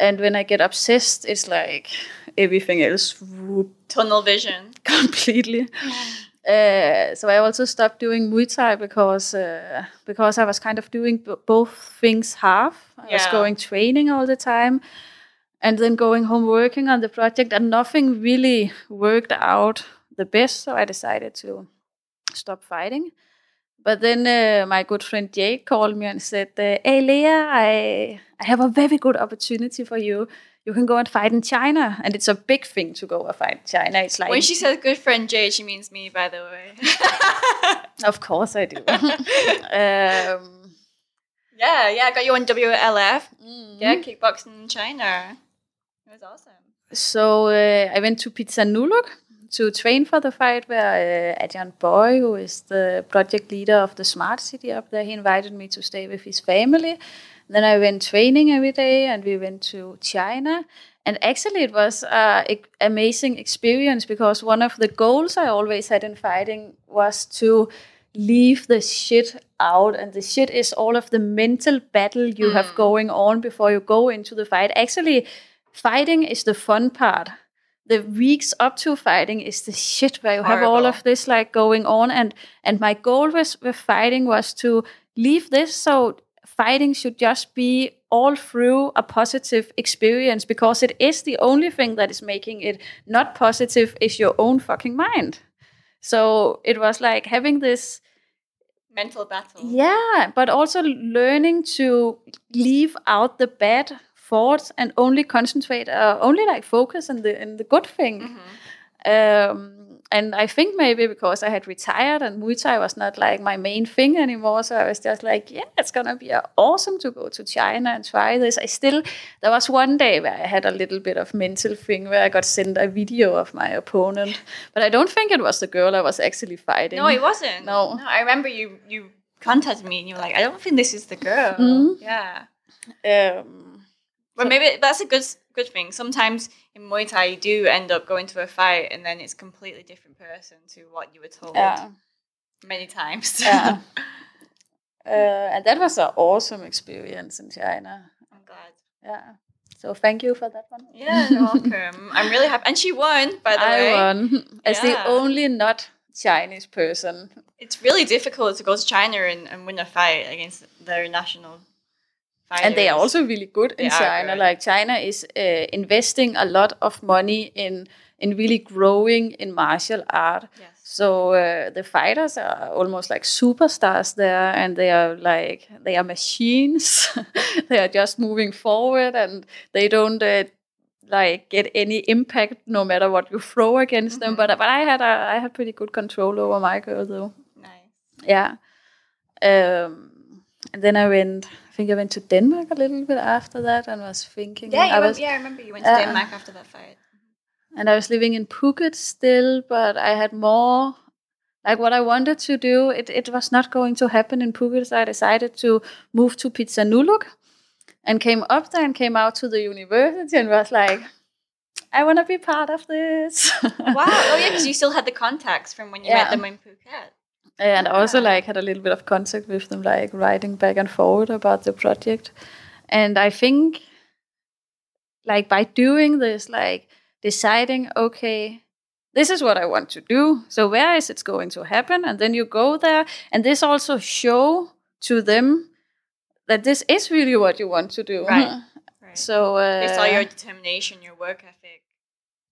And when I get obsessed, it's like everything else whoop, Tunnel vision. completely. Uh, so I also stopped doing Muay Thai because uh, because I was kind of doing b- both things half. I was going training all the time, and then going home working on the project, and nothing really worked out the best. So I decided to stop fighting. But then uh, my good friend Jade called me and said, uh, "Hey Lea, I I have a very good opportunity for you. You can go and fight in China, and it's a big thing to go and fight in China. It's like When she says good friend Jade, she means me, by the way. of course I do. um, yeah, yeah, I got you on WLF. mm. Yeah, kickboxing in China. It was awesome. So uh, I went to Phitsanulok to train for the fight, where uh, Adrian Boy, who is the project leader of the Smart City up there, he invited me to stay with his family. Then I went training every day, and we went to China. And actually, it was an uh, amazing experience because one of the goals I always had in fighting was to leave the shit out. And the shit is all of the mental battle you have mm. going on before you go into the fight. Actually, fighting is the fun part. The weeks up to fighting is the shit where you have all of this like going on. And and my goal was with fighting was to leave this so fighting should just be all through a positive experience because it is the only thing that is making it not positive is your own fucking mind. So it was like having this Mental battle. yeah, but also learning to leave out the bad thoughts and only concentrate, uh, only like focus on the in the good thing. Um, and I think maybe because I had retired and Muay Thai was not like my main thing anymore, so I was just like, yeah, it's gonna be uh, awesome to go to China and try this. I still there was one day where I had a little bit of mental thing where I got sent a video of my opponent, but I don't think it was the girl I was actually fighting. No, it wasn't. No. No, I remember you you contacted me and you were like, I don't think this is the girl. Mhm. Yeah. Um, But maybe that's a good good thing. Sometimes in Muay Thai you do end up going to a fight and then it's completely different person to what you were told yeah. many times. Yeah. Uh, and that was an awesome experience in China. I'm glad. Yeah. So thank you for that one. Yeah, you're welcome. I'm really happy. And she won, by the way. I won as Yeah. the only not Chinese person. It's really difficult to go to China and, and win a fight against their national And they are also really good in China. Like China is uh, investing a lot of money in in really growing in martial art. Yes. So uh, the fighters are almost like superstars there, and they are like they are machines. they are just moving forward, and they don't uh, like get any impact no matter what you throw against them. But but I had a, I had pretty good control over my girl though. Nice. Yeah. Um, and then I went. I think I went to Denmark a little bit after that, and was thinking. Yeah, you I went, was, yeah, I remember you went to Uh, Denmark after that fight. and I was living in Phuket still, but I had more like what I wanted to do. It it was not going to happen in Phuket, so I decided to move to Phitsanulok, and came up there and came out to the university and was like, I want to be part of this. Wow. Oh, yeah, because you still had the contacts from when you Yeah. met them in Phuket. And also like had a little bit of contact with them, like writing back and forward about the project. And I think, like by doing this, like deciding, okay, this is what I want to do. So where is it going to happen? And then you go there, and this also show to them that this is really what you want to do. Right. Right. So uh, they saw your determination, your work ethic.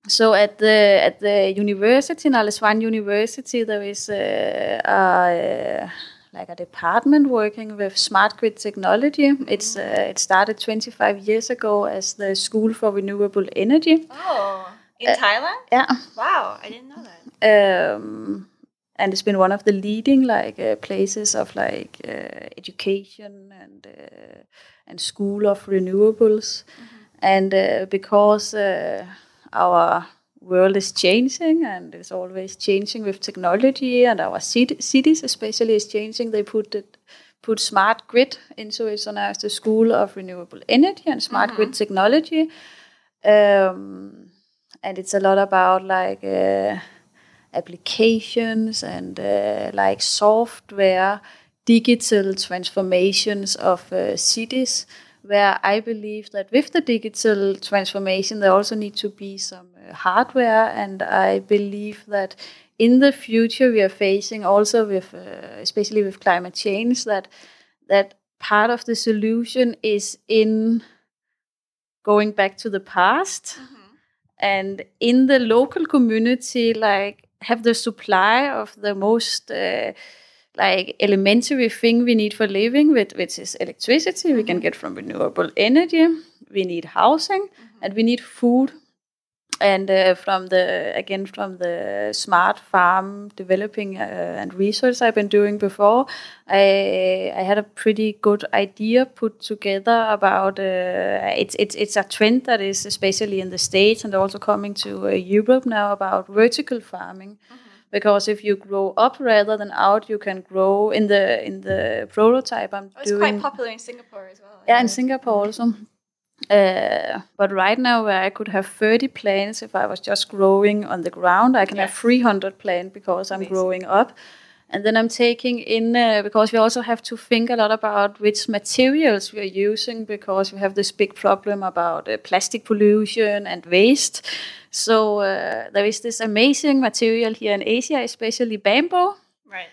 So at the at the university, Naresuan University, there is a, a like a department working with smart grid technology. It's uh, it started 25 years ago as the School for Renewable Energy. Oh, in Uh, Thailand? Yeah, Wow, I didn't know that. um, and it's been one of the leading like uh, places of like uh, education and uh, and school of renewables, and uh, because uh, our world is changing and is always changing with technology, and our cit- cities especially is changing. They put it put smart grid into it. So now it's the School of Renewable Energy and Smart Grid Technology. Um, and it's a lot about like uh, applications and uh, like software, digital transformations of uh, cities. Where I believe that with the digital transformation, there also need to be some uh, hardware, and I believe that in the future we are facing also with, uh, especially with climate change, that that part of the solution is in going back to the past. And in the local community like have the supply of the most uh, like elementary thing we need for living, with, which is electricity. We can get from renewable energy. We need housing, and we need food and uh, from the again from the smart farm developing uh, and research I've been doing before, I I had a pretty good idea put together about uh, it's it's it's a trend that is especially in the states and also coming to uh, Europe now about vertical farming. Mm-hmm. Because if you grow up rather than out, you can grow in the in the prototype I'm oh, it's doing. quite popular in Singapore as well. Yeah, in Singapore also. Uh, but right now, where I could have 30 plants if I was just growing on the ground, I can have 300 plants because I'm Amazing. growing up. And then I'm taking in, uh, because we also have to think a lot about which materials we are using, because we have this big problem about uh, plastic pollution and waste. So uh, there is this amazing material here in Asia, especially bamboo. Right.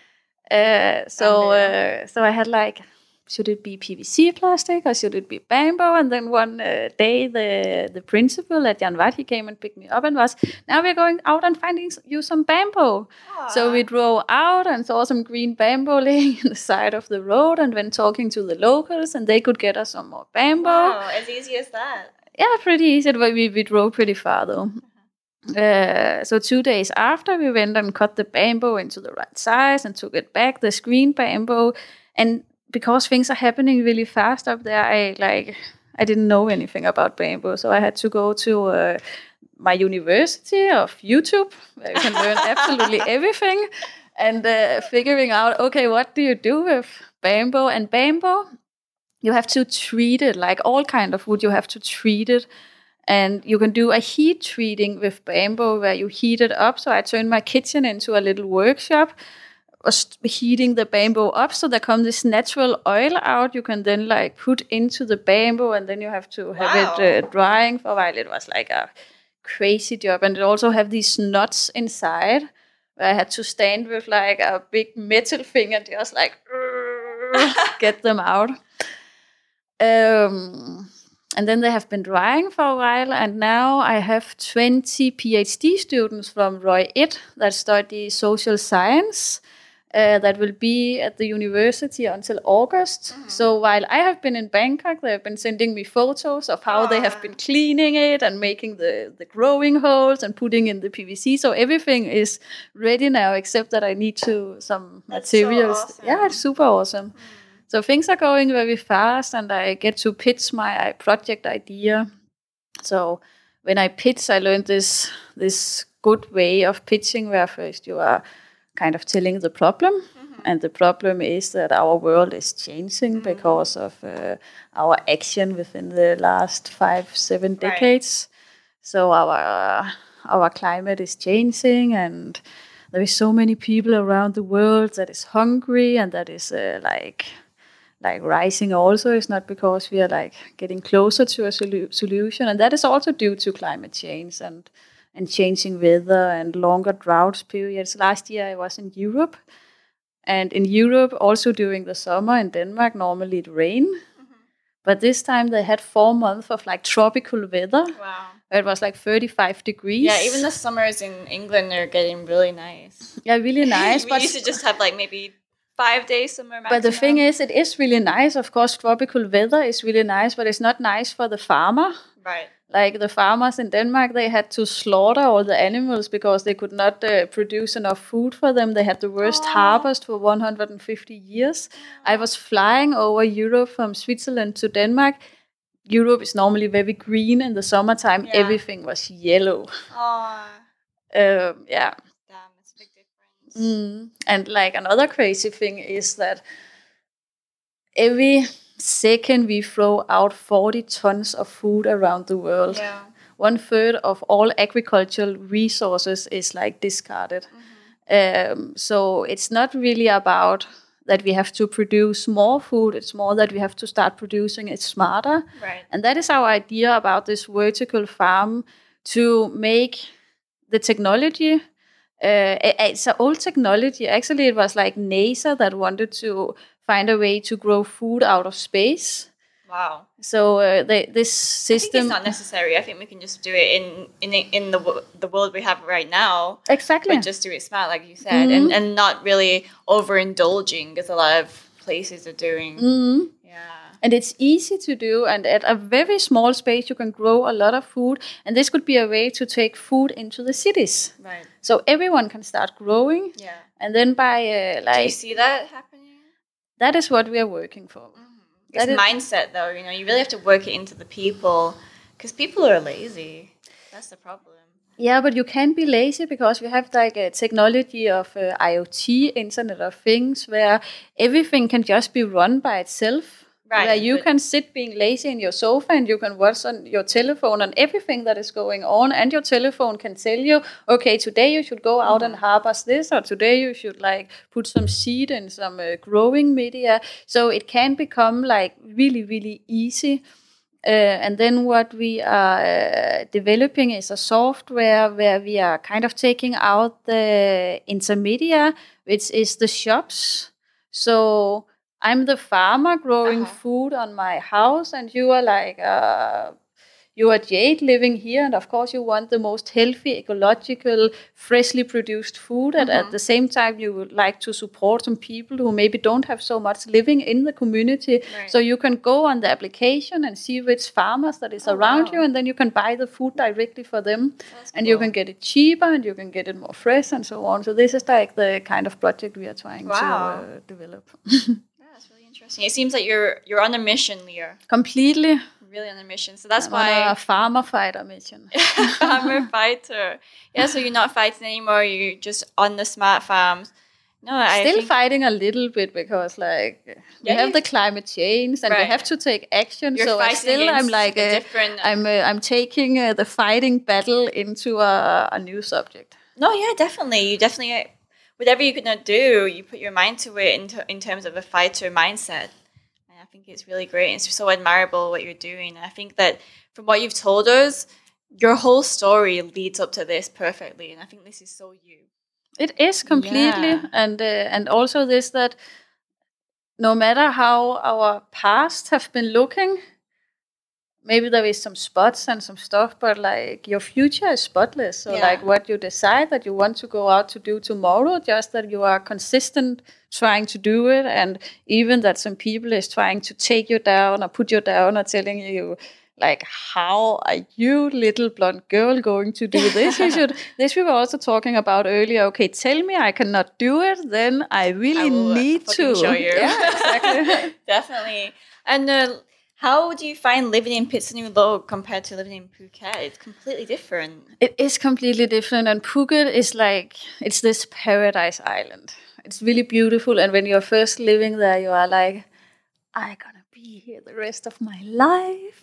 Uh, so, uh, so I had like should it be PVC plastic or should it be bamboo? And then one uh, day, the the principal at Jan Watt, he came and picked me up and was, now we're going out and finding you some bamboo. Aww. So we drove out and saw some green bamboo laying in the side of the road and went talking to the locals and they could get us some more bamboo. Wow, as easy as that. Yeah, pretty easy. But We, we drove pretty far though. Uh-huh. Uh, so two days after, we went and cut the bamboo into the right size and took it back, the screen bamboo. And because things are happening really fast up there, I like I didn't know anything about bamboo, so I had to go to uh, my university of YouTube, where you can learn absolutely everything, and uh, figuring out okay, what do you do with bamboo? And bamboo, you have to treat it like all kind of wood. You have to treat it. And you can do a heat treating with bamboo where you heat it up. So I turned my kitchen into a little workshop was heating the bamboo up so there comes this natural oil out. You can then like put into the bamboo and then you have to have wow. it uh, drying for a while. It was like a crazy job and it also have these nuts inside where i had to stand with like a big metal thing and just like get them out. Um, and then they have been drying for a while and now i have 20 phd students from Roi Et that study social science uh, that will be at the university until August. Mm-hmm. So while I have been in Bangkok, they have been sending me photos of how they have been cleaning it and making the, the growing holes and putting in the PVC. So everything is ready now, except that I need to some That's materials. So awesome. Yeah, it's super awesome. Mm. So things are going very fast, and I get to pitch my project idea. So when I pitch, I learned this this good way of pitching, where first you are kind of telling the problem. Mm-hmm. And the problem is that our world is changing mm-hmm. because of uh, our action within the last five, seven decades. Right. So our uh, our climate is changing, and there is so many people around the world that is hungry and that is uh, like like rising also is not because we are like getting closer to a solu- solution and that is also due to climate change and and changing weather and longer drought periods. Last year I was in Europe, and in Europe, also during the summer in Denmark, normally it rain. Mm-hmm. But this time they had four months of like tropical weather. Wow. It was like 35 degrees. Yeah, even the summers in England are getting really nice. Yeah, really nice. we but used to just have like maybe five days summer maximum. But the thing is, it is really nice. Of course, tropical weather is really nice, but it's not nice for the farmer. Right like the farmers in Denmark, they had to slaughter all the animals because they could not uh, produce enough food for them. They had the worst oh. harvest for 150 years. I was flying over Europe from Switzerland to Denmark. Europe is normally very green in the summertime. Yeah. Everything was yellow. Oh. Um, yeah. Damn, it's a big difference. Mm. And like another crazy thing is that every Second, we throw out 40 tons of food around the world. Yeah. One third of all agricultural resources is like discarded. Mm-hmm. Um, so it's not really about that we have to produce more food. It's more that we have to start producing it smarter. Right. And that is our idea about this vertical farm to make the technology. Uh, it's an old technology. Actually, it was like NASA that wanted to find a way to grow food out of space. Wow. So uh, they, this system it's not necessary. I think we can just do it in in in the the world we have right now. exactly. But just do it smart, like you said, and and not really overindulging, as a lot of places are doing. Mhm. Yeah. and it's easy to do and at a very small space you can grow a lot of food and this could be a way to take food into the cities Right. so everyone can start growing Yeah. and then by uh, Do you see that happening? That is what we are working for It's is- mindset, though. You know, you really have to work it into the people because people are lazy. That's the problem. yeah but you can be lazy because we have like a technology of uh, iot internet of things where everything can just be run by itself Right, where you can sit being lazy in your sofa and you can watch on your telephone on everything that is going on and your telephone can tell you okay today you should go out and Mm-hmm. harvest this or today you should like put some seed in some uh, growing media so it can become like really really easy uh, and then what we are uh, developing is a software where we are kind of taking out the intermedia, which is the shops. So I'm the farmer growing Uh-huh. food on my house, and you are like, uh, you are Jade living here, and of course you want the most healthy, ecological, freshly produced food. And at the same time, you would like to support some people who maybe don't have so much living in the community. Right. So you can go on the application and see which farmers that is Oh, around wow. you, and then you can buy the food directly for them, That's and you can get it cheaper, and you can get it more fresh, and so on. So this is like the kind of project we are trying Wow. to uh, develop. Yeah, interesting. It seems like you're you're on a mission, Lea. Completely. Really on a mission. So that's I'm on a farmer fighter mission. I'm fighter. Yeah, so you're not fighting anymore. You're just on the smart farms. No, I Still fighting a little bit because like we have the climate change and we have to take action. you're so I still I'm like a uh, different. I'm uh, I'm taking uh, the fighting battle into a, a new subject. No, yeah, definitely. You definitely, whatever you're gonna do, you put your mind to it in, in terms of a fighter mindset. And I think it's really great. It's so admirable what you're doing. And I think that from what you've told us, your whole story leads up to this perfectly. And I think this is so you. It is completely, Yeah. and uh, and also this that no matter how our past have been looking, maybe there is some spots and some stuff, but like your future is spotless. So Yeah. like what you decide that you want to go out to do tomorrow, just that you are consistent trying to do it, and even that some people is trying to take you down or put you down or telling you. Like, how are you, little blonde girl, going to do this? You should. This we were also talking about earlier. Okay, tell me I cannot do it, then I really I will need to. show you. Yeah, exactly. Definitely. And uh, how do you find living in Phitsanulok compared to living in Phuket? It's completely different. It is completely different, and Phuket is like it's this paradise island. It's really beautiful, and when you're first living there, you are like, I'm gonna be here the rest of my life.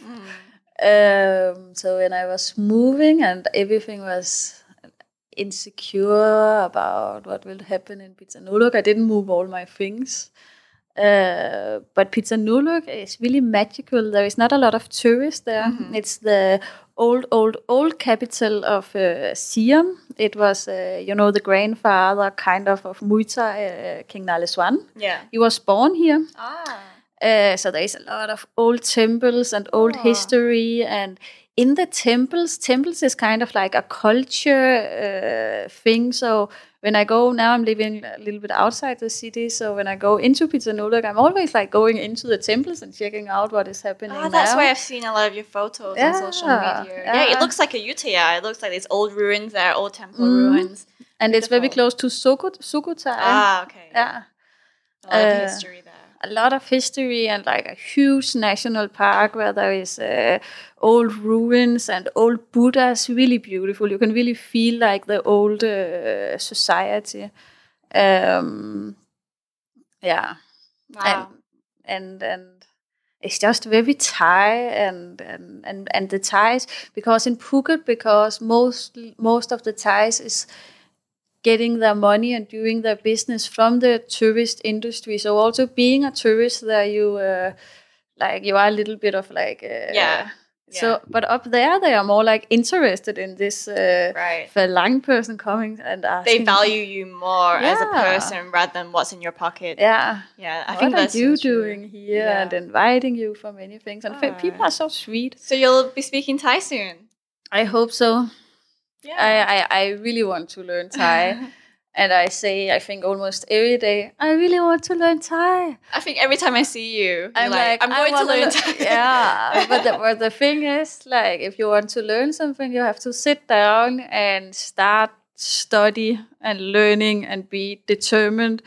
Um, so when I was moving, and everything was insecure about what will happen in Phitsanulok, I didn't move all my things. Uh, but Phitsanulok is really magical. There is not a lot of tourists there. It's the old, old, old capital of uh, Siam. It was, uh, you know, the grandfather kind of of Muay Thai, uh, King Naresuan. Yeah. He was born here. Ah. Uh, so there is a lot of old temples and old Ah. history, and in the temples, temples is kind of like a culture uh, thing. So when I go now, I'm living a little bit outside the city. So when I go into Phitsanulok, I'm always like going into the temples and checking out what is happening. Oh, that's now. why I've seen a lot of your photos on social media. Yeah, it looks like Ayutthaya. It looks like these old ruins there, old temple Mhm. ruins. and it's very close to Sukut, Sukhothai. Ah, okay. yeah. A lot of Uh, history there. A lot of history and like a huge national park where there is uh, old ruins and old Buddhas. Really beautiful. You can really feel like the old uh, society. Um, yeah, Wow. and and it's just very Thai and and and and the Thais because in Phuket because most most of the Thais is getting their money and doing their business from the tourist industry. So also being a tourist there, you uh, like you are a little bit of like uh, Yeah. So, but up there, they are more like interested in this uh, Right. Falang person coming and They value you more as a person rather than what's in your pocket. Yeah. Yeah, I what think are that's you true. doing here? Yeah. And inviting you for many things. And fe- people Ah. are so sweet. So you'll be speaking Thai soon. I hope so. Yeah. I, I, I really want to learn Thai. and I say, I think almost every day, I really want to learn Thai. I think every time I see you, I'm like, like, I'm going to learn Thai. yeah, but the, but the thing is, like, if you want to learn something, you have to sit down and start study and learning and be determined.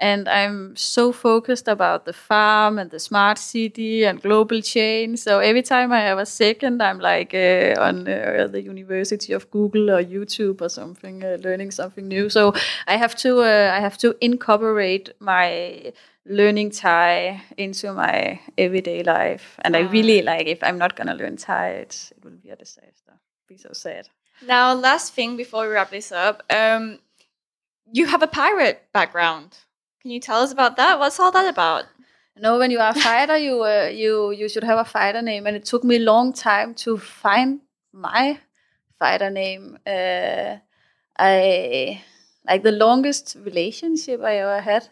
And I'm so focused about the farm and the smart city and global change. So every time I have a second, I'm like uh, on uh, the University of Google or YouTube or something, uh, learning something new. So I have to uh, I have to incorporate my learning Thai into my everyday life. And I really like if I'm not gonna learn Thai, it will be a disaster. Be so sad. Now, last thing before we wrap this up, um, you have a pirate background. Can you tell us about that? What's all that about? You know, when you are a fighter, you uh, you you should have a fighter name, and it took me a long time to find my fighter name. Uh, I like the longest relationship I ever had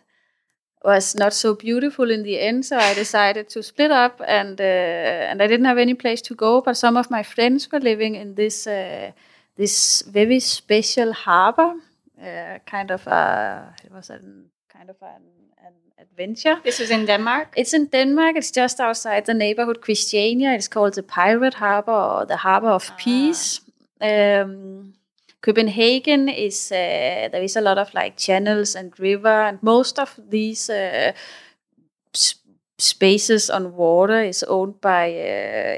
was not so beautiful in the end, so I decided to split up, and uh, and I didn't have any place to go. But some of my friends were living in this uh, this very special harbor, uh, kind of a it was a kind of an, an adventure. This was in Denmark. It's in Denmark. It's just outside the neighborhood Christiania. It's called the Pirate Harbor or the Harbor of Peace. Um, Copenhagen is uh, there is a lot of like channels and river, and most of these uh, spaces on water is owned by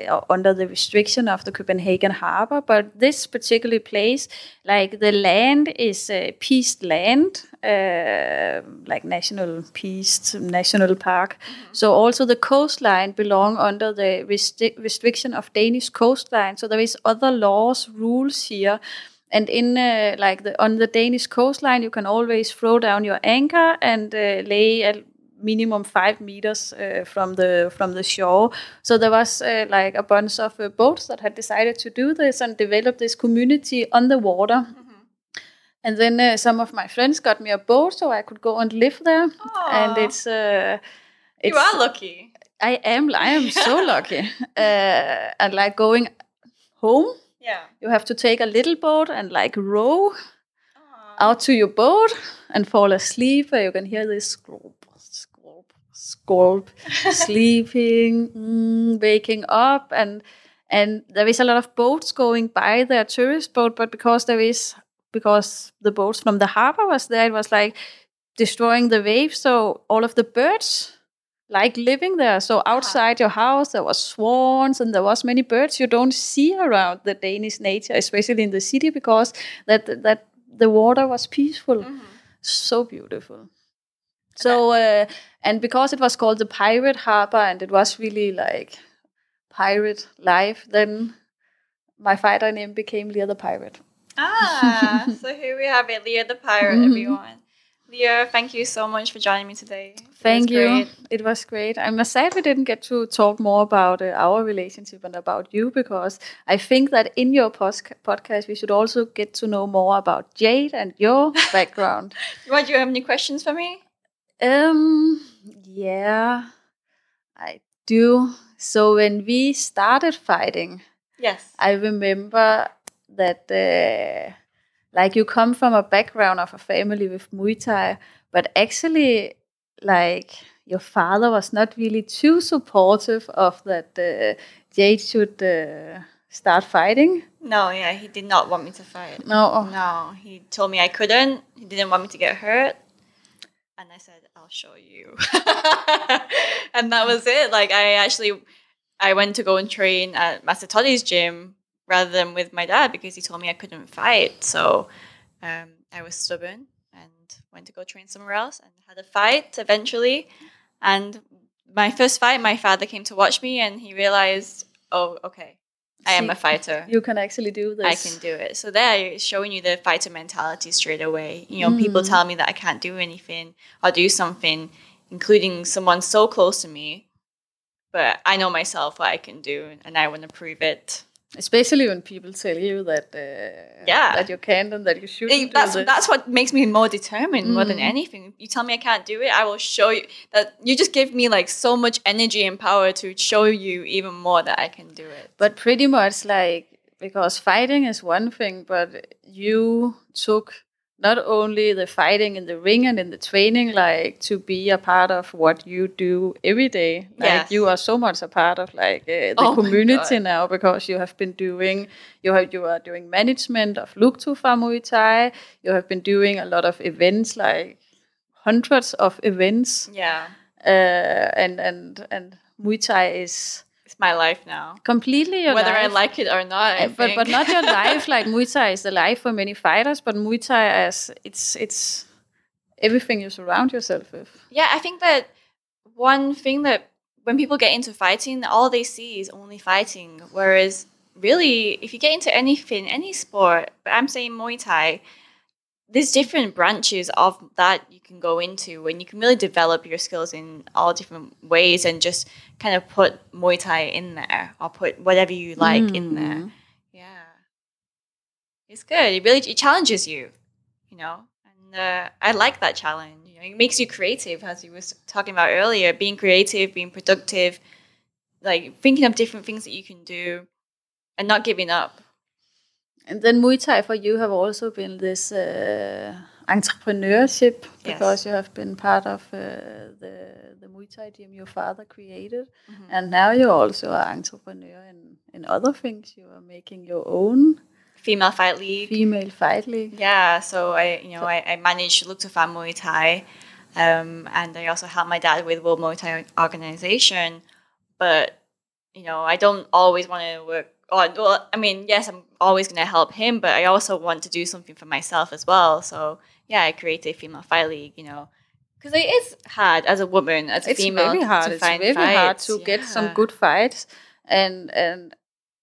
uh, under the restriction of the Copenhagen Harbor. But this particular place, like the land is uh, peaced land, uh, like national peaced national park. So also the coastline belong under the resti- restriction of Danish coastline. So there is other laws, rules here. And in uh, like the on the Danish coastline, you can always throw down your anchor and uh, lay at minimum five meters uh, from the from the shore. So there was uh, like a bunch of uh, boats that had decided to do this and develop this community on the water. And then uh, some of my friends got me a boat so I could go and live there. And Aw. it's uh, you are lucky. I am I am so lucky. Uh, and like going home, Yeah. you have to take a little boat and like row out to your boat and fall asleep. You can hear this squelp, sleeping, mm, waking up, and and there is a lot of boats going by there, tourist boat. But because there is because the boats from the harbor was there, it was like destroying the waves. So all of the birds like living there. So outside your house, there was swans and there was many birds you don't see around the Danish nature, especially in the city, because that that the water was peaceful, so beautiful. So uh, and because it was called the Pirate Harbor and it was really like pirate life, then my fighter name became Lea the Pirate. Ah, so here we have it, Lea the pirate, Mhm. everyone. Lea, thank you so much for joining me today. It Thank you. great. It was great. I'm sad we didn't get to talk more about uh, our relationship and about you because I think that in your pos- podcast we should also get to know more about Jade and your background. What, do you have any questions for me? Um, yeah, I do. So when we started fighting, Yes. I remember that, uh, like, you come from a background of a family with Muay Thai, but actually, like, your father was not really too supportive of that uh, Jade should uh, start fighting. No, yeah, he did not want me to fight. No, No, he told me I couldn't. He didn't want me to get hurt. And I said, I'll show you. and that was it. Like, I actually, I went to go and train at Master Toddy's gym rather than with my dad because he told me I couldn't fight. So um, I was stubborn and went to go train somewhere else and had a fight eventually. And my first fight, my father came to watch me and he realized, oh, okay, I am a fighter. you can actually do this. I can do it. So there, it's showing you the fighter mentality straight away. You know, people Mm. tell me that I can't do anything or do something, including someone so close to me, but I know myself what I can do, and I want to prove it. Especially when people tell you that uh, Yeah. that you can't and that you shouldn't. It- that's that's what makes me more determined more than Mm. anything. You tell me I can't do it, I will show you that. You just give me like so much energy and power to show you even more that I can do it. But pretty much like because fighting is one thing, but you took not only the fighting in the ring and in the training, like to be a part of what you do every day. Like Yes. you are so much a part of like uh, the Oh community now because you have been doing you have you are doing management of Luktufa Muay Thai. You have been doing a lot of events, like hundreds of events, yeah, uh, and and and Muay Thai is it's my life now. completely your Whether I like it or not, Uh, but but not your life. Like Muay Thai is the life for many fighters, but Muay Thai as it's it's everything you surround yourself with. Yeah, I think that one thing that when people get into fighting, all they see is only fighting. Whereas, really, if you get into anything, any sport, but I'm saying Muay Thai, there's different branches of that you can go into and you can really develop your skills in all different ways and just kind of put Muay Thai in there or put whatever you like in there. Mm. Yeah. It's good. It really it challenges you, you know. And uh, I like that challenge. You know, it makes you creative, as you was talking about earlier. Being creative, being productive, like thinking of different things that you can do, and not giving up. And then Muay Thai for you have also been this uh, entrepreneurship because you have been part of uh, the the Muay Thai gym your father created, and now you also are entrepreneur in in other things. You are making your own Female Fight League. female fight league. Yeah, so I, you know, I, I manage Luktufa Muay Thai, um, and I also help my dad with World Muay Thai organization. But you know, I don't always want to work. On, well, I mean, yes, I'm always going to help him, but I also want to do something for myself as well. So yeah, I created a female fight league. You know, because it is hard as a woman, as a it's female, very hard. to it's find very hard fights. to get some good fights, and and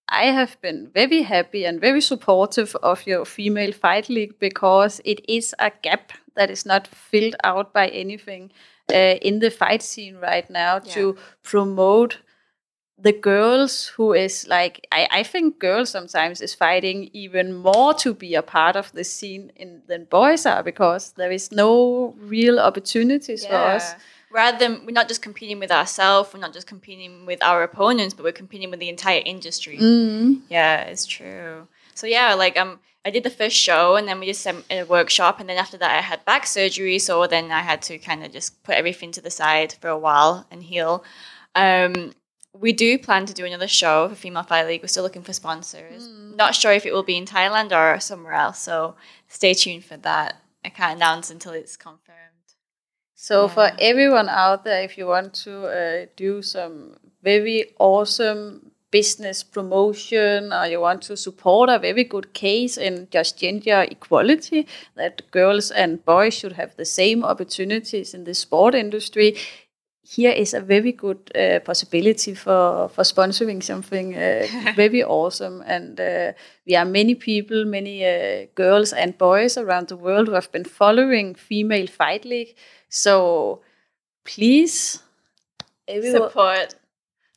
I have been very happy and very supportive of your female fight league because it is a gap that is not filled out by anything uh, in the fight scene right now to promote the girls who is like I, I think girls sometimes is fighting even more to be a part of the scene in, than boys are because there is no real opportunities for us Rather than we're not just competing with ourselves, we're not just competing with our opponents, but we're competing with the entire industry. Mm. Yeah, it's true. So yeah, like um, I did the first show, and then we just sent a workshop, and then after that, I had back surgery, so then I had to kind of just put everything to the side for a while and heal. Um, we do plan to do another show for Female Fight League. We're still looking for sponsors. Not sure if it will be in Thailand or somewhere else. So stay tuned for that. I can't announce until it's confirmed. So for everyone out there, if you want to uh, do some very awesome business promotion or you want to support a very good case in just gender equality, that girls and boys should have the same opportunities in the sport industry, here is a very good uh, possibility for, for sponsoring something uh, very awesome. And uh, we are many people, many uh, girls and boys around the world who have been following Female Fight League. So please, everyone, Support.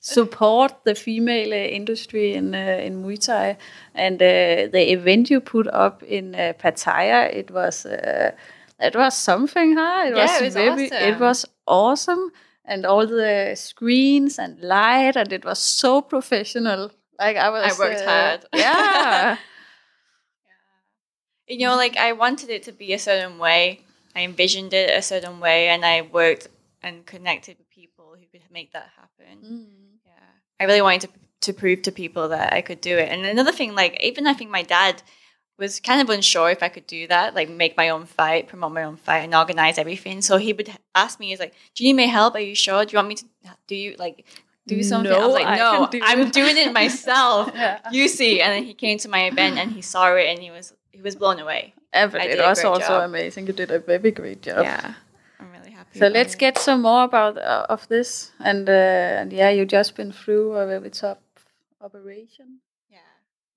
support the female uh, industry in uh, in Muay Thai. And uh, the event you put up in uh, Pattaya, it was uh, it was something, huh? It Yeah, it was very, It was awesome, and all the screens and light, and it was so professional. Like I was, I worked uh, hard. Yeah. you know, like I wanted it to be a certain way. I envisioned it a certain way, and I worked and connected with people who could make that happen. Mm. Yeah, I really wanted to to prove to people that I could do it. And another thing, like even I think my dad was kind of unsure if I could do that, like make my own fight, promote my own fight, and organize everything. So he would ask me, "He's like, do you need my help? Are you sure? Do you want me to do you like?" Do something. I was No, like, I no, can do I'm it." doing it myself. Yeah. You see, and then he came to my event and he saw it and he was he was blown away. Yeah, but it did a was also job. amazing. You did a very great job. Yeah, I'm really happy. So let's it. get some more about uh, of this. And uh, and yeah, you just been through a very tough operation.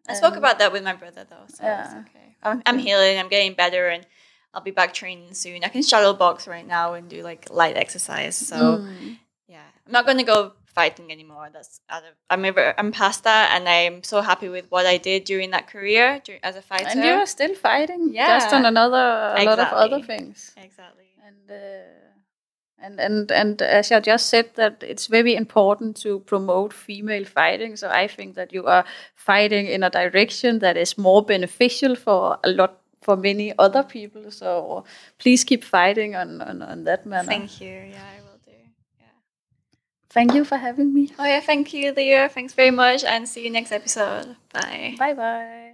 I spoke Um, about that with my brother though, so yeah. it's okay. I'm, I'm healing, I'm getting better, and I'll be back training soon. I can shadow box right now and do like light exercise. So Mm. yeah, I'm not going to go fighting anymore. That's other. I'm ever, I'm past that, and I'm so happy with what I did during that career dur- as a fighter. And you are still fighting, Yeah. just on another a lot of other things. exactly. And uh, and and and as I just said, that it's very important to promote female fighting. So I think that you are fighting in a direction that is more beneficial for a lot for many other people. So please keep fighting on on, on that manner. Thank you. Yeah, I will do. Yeah. Thank you for having me. Oh yeah, thank you, Lea. Thanks very much, and see you next episode. Bye. Bye bye.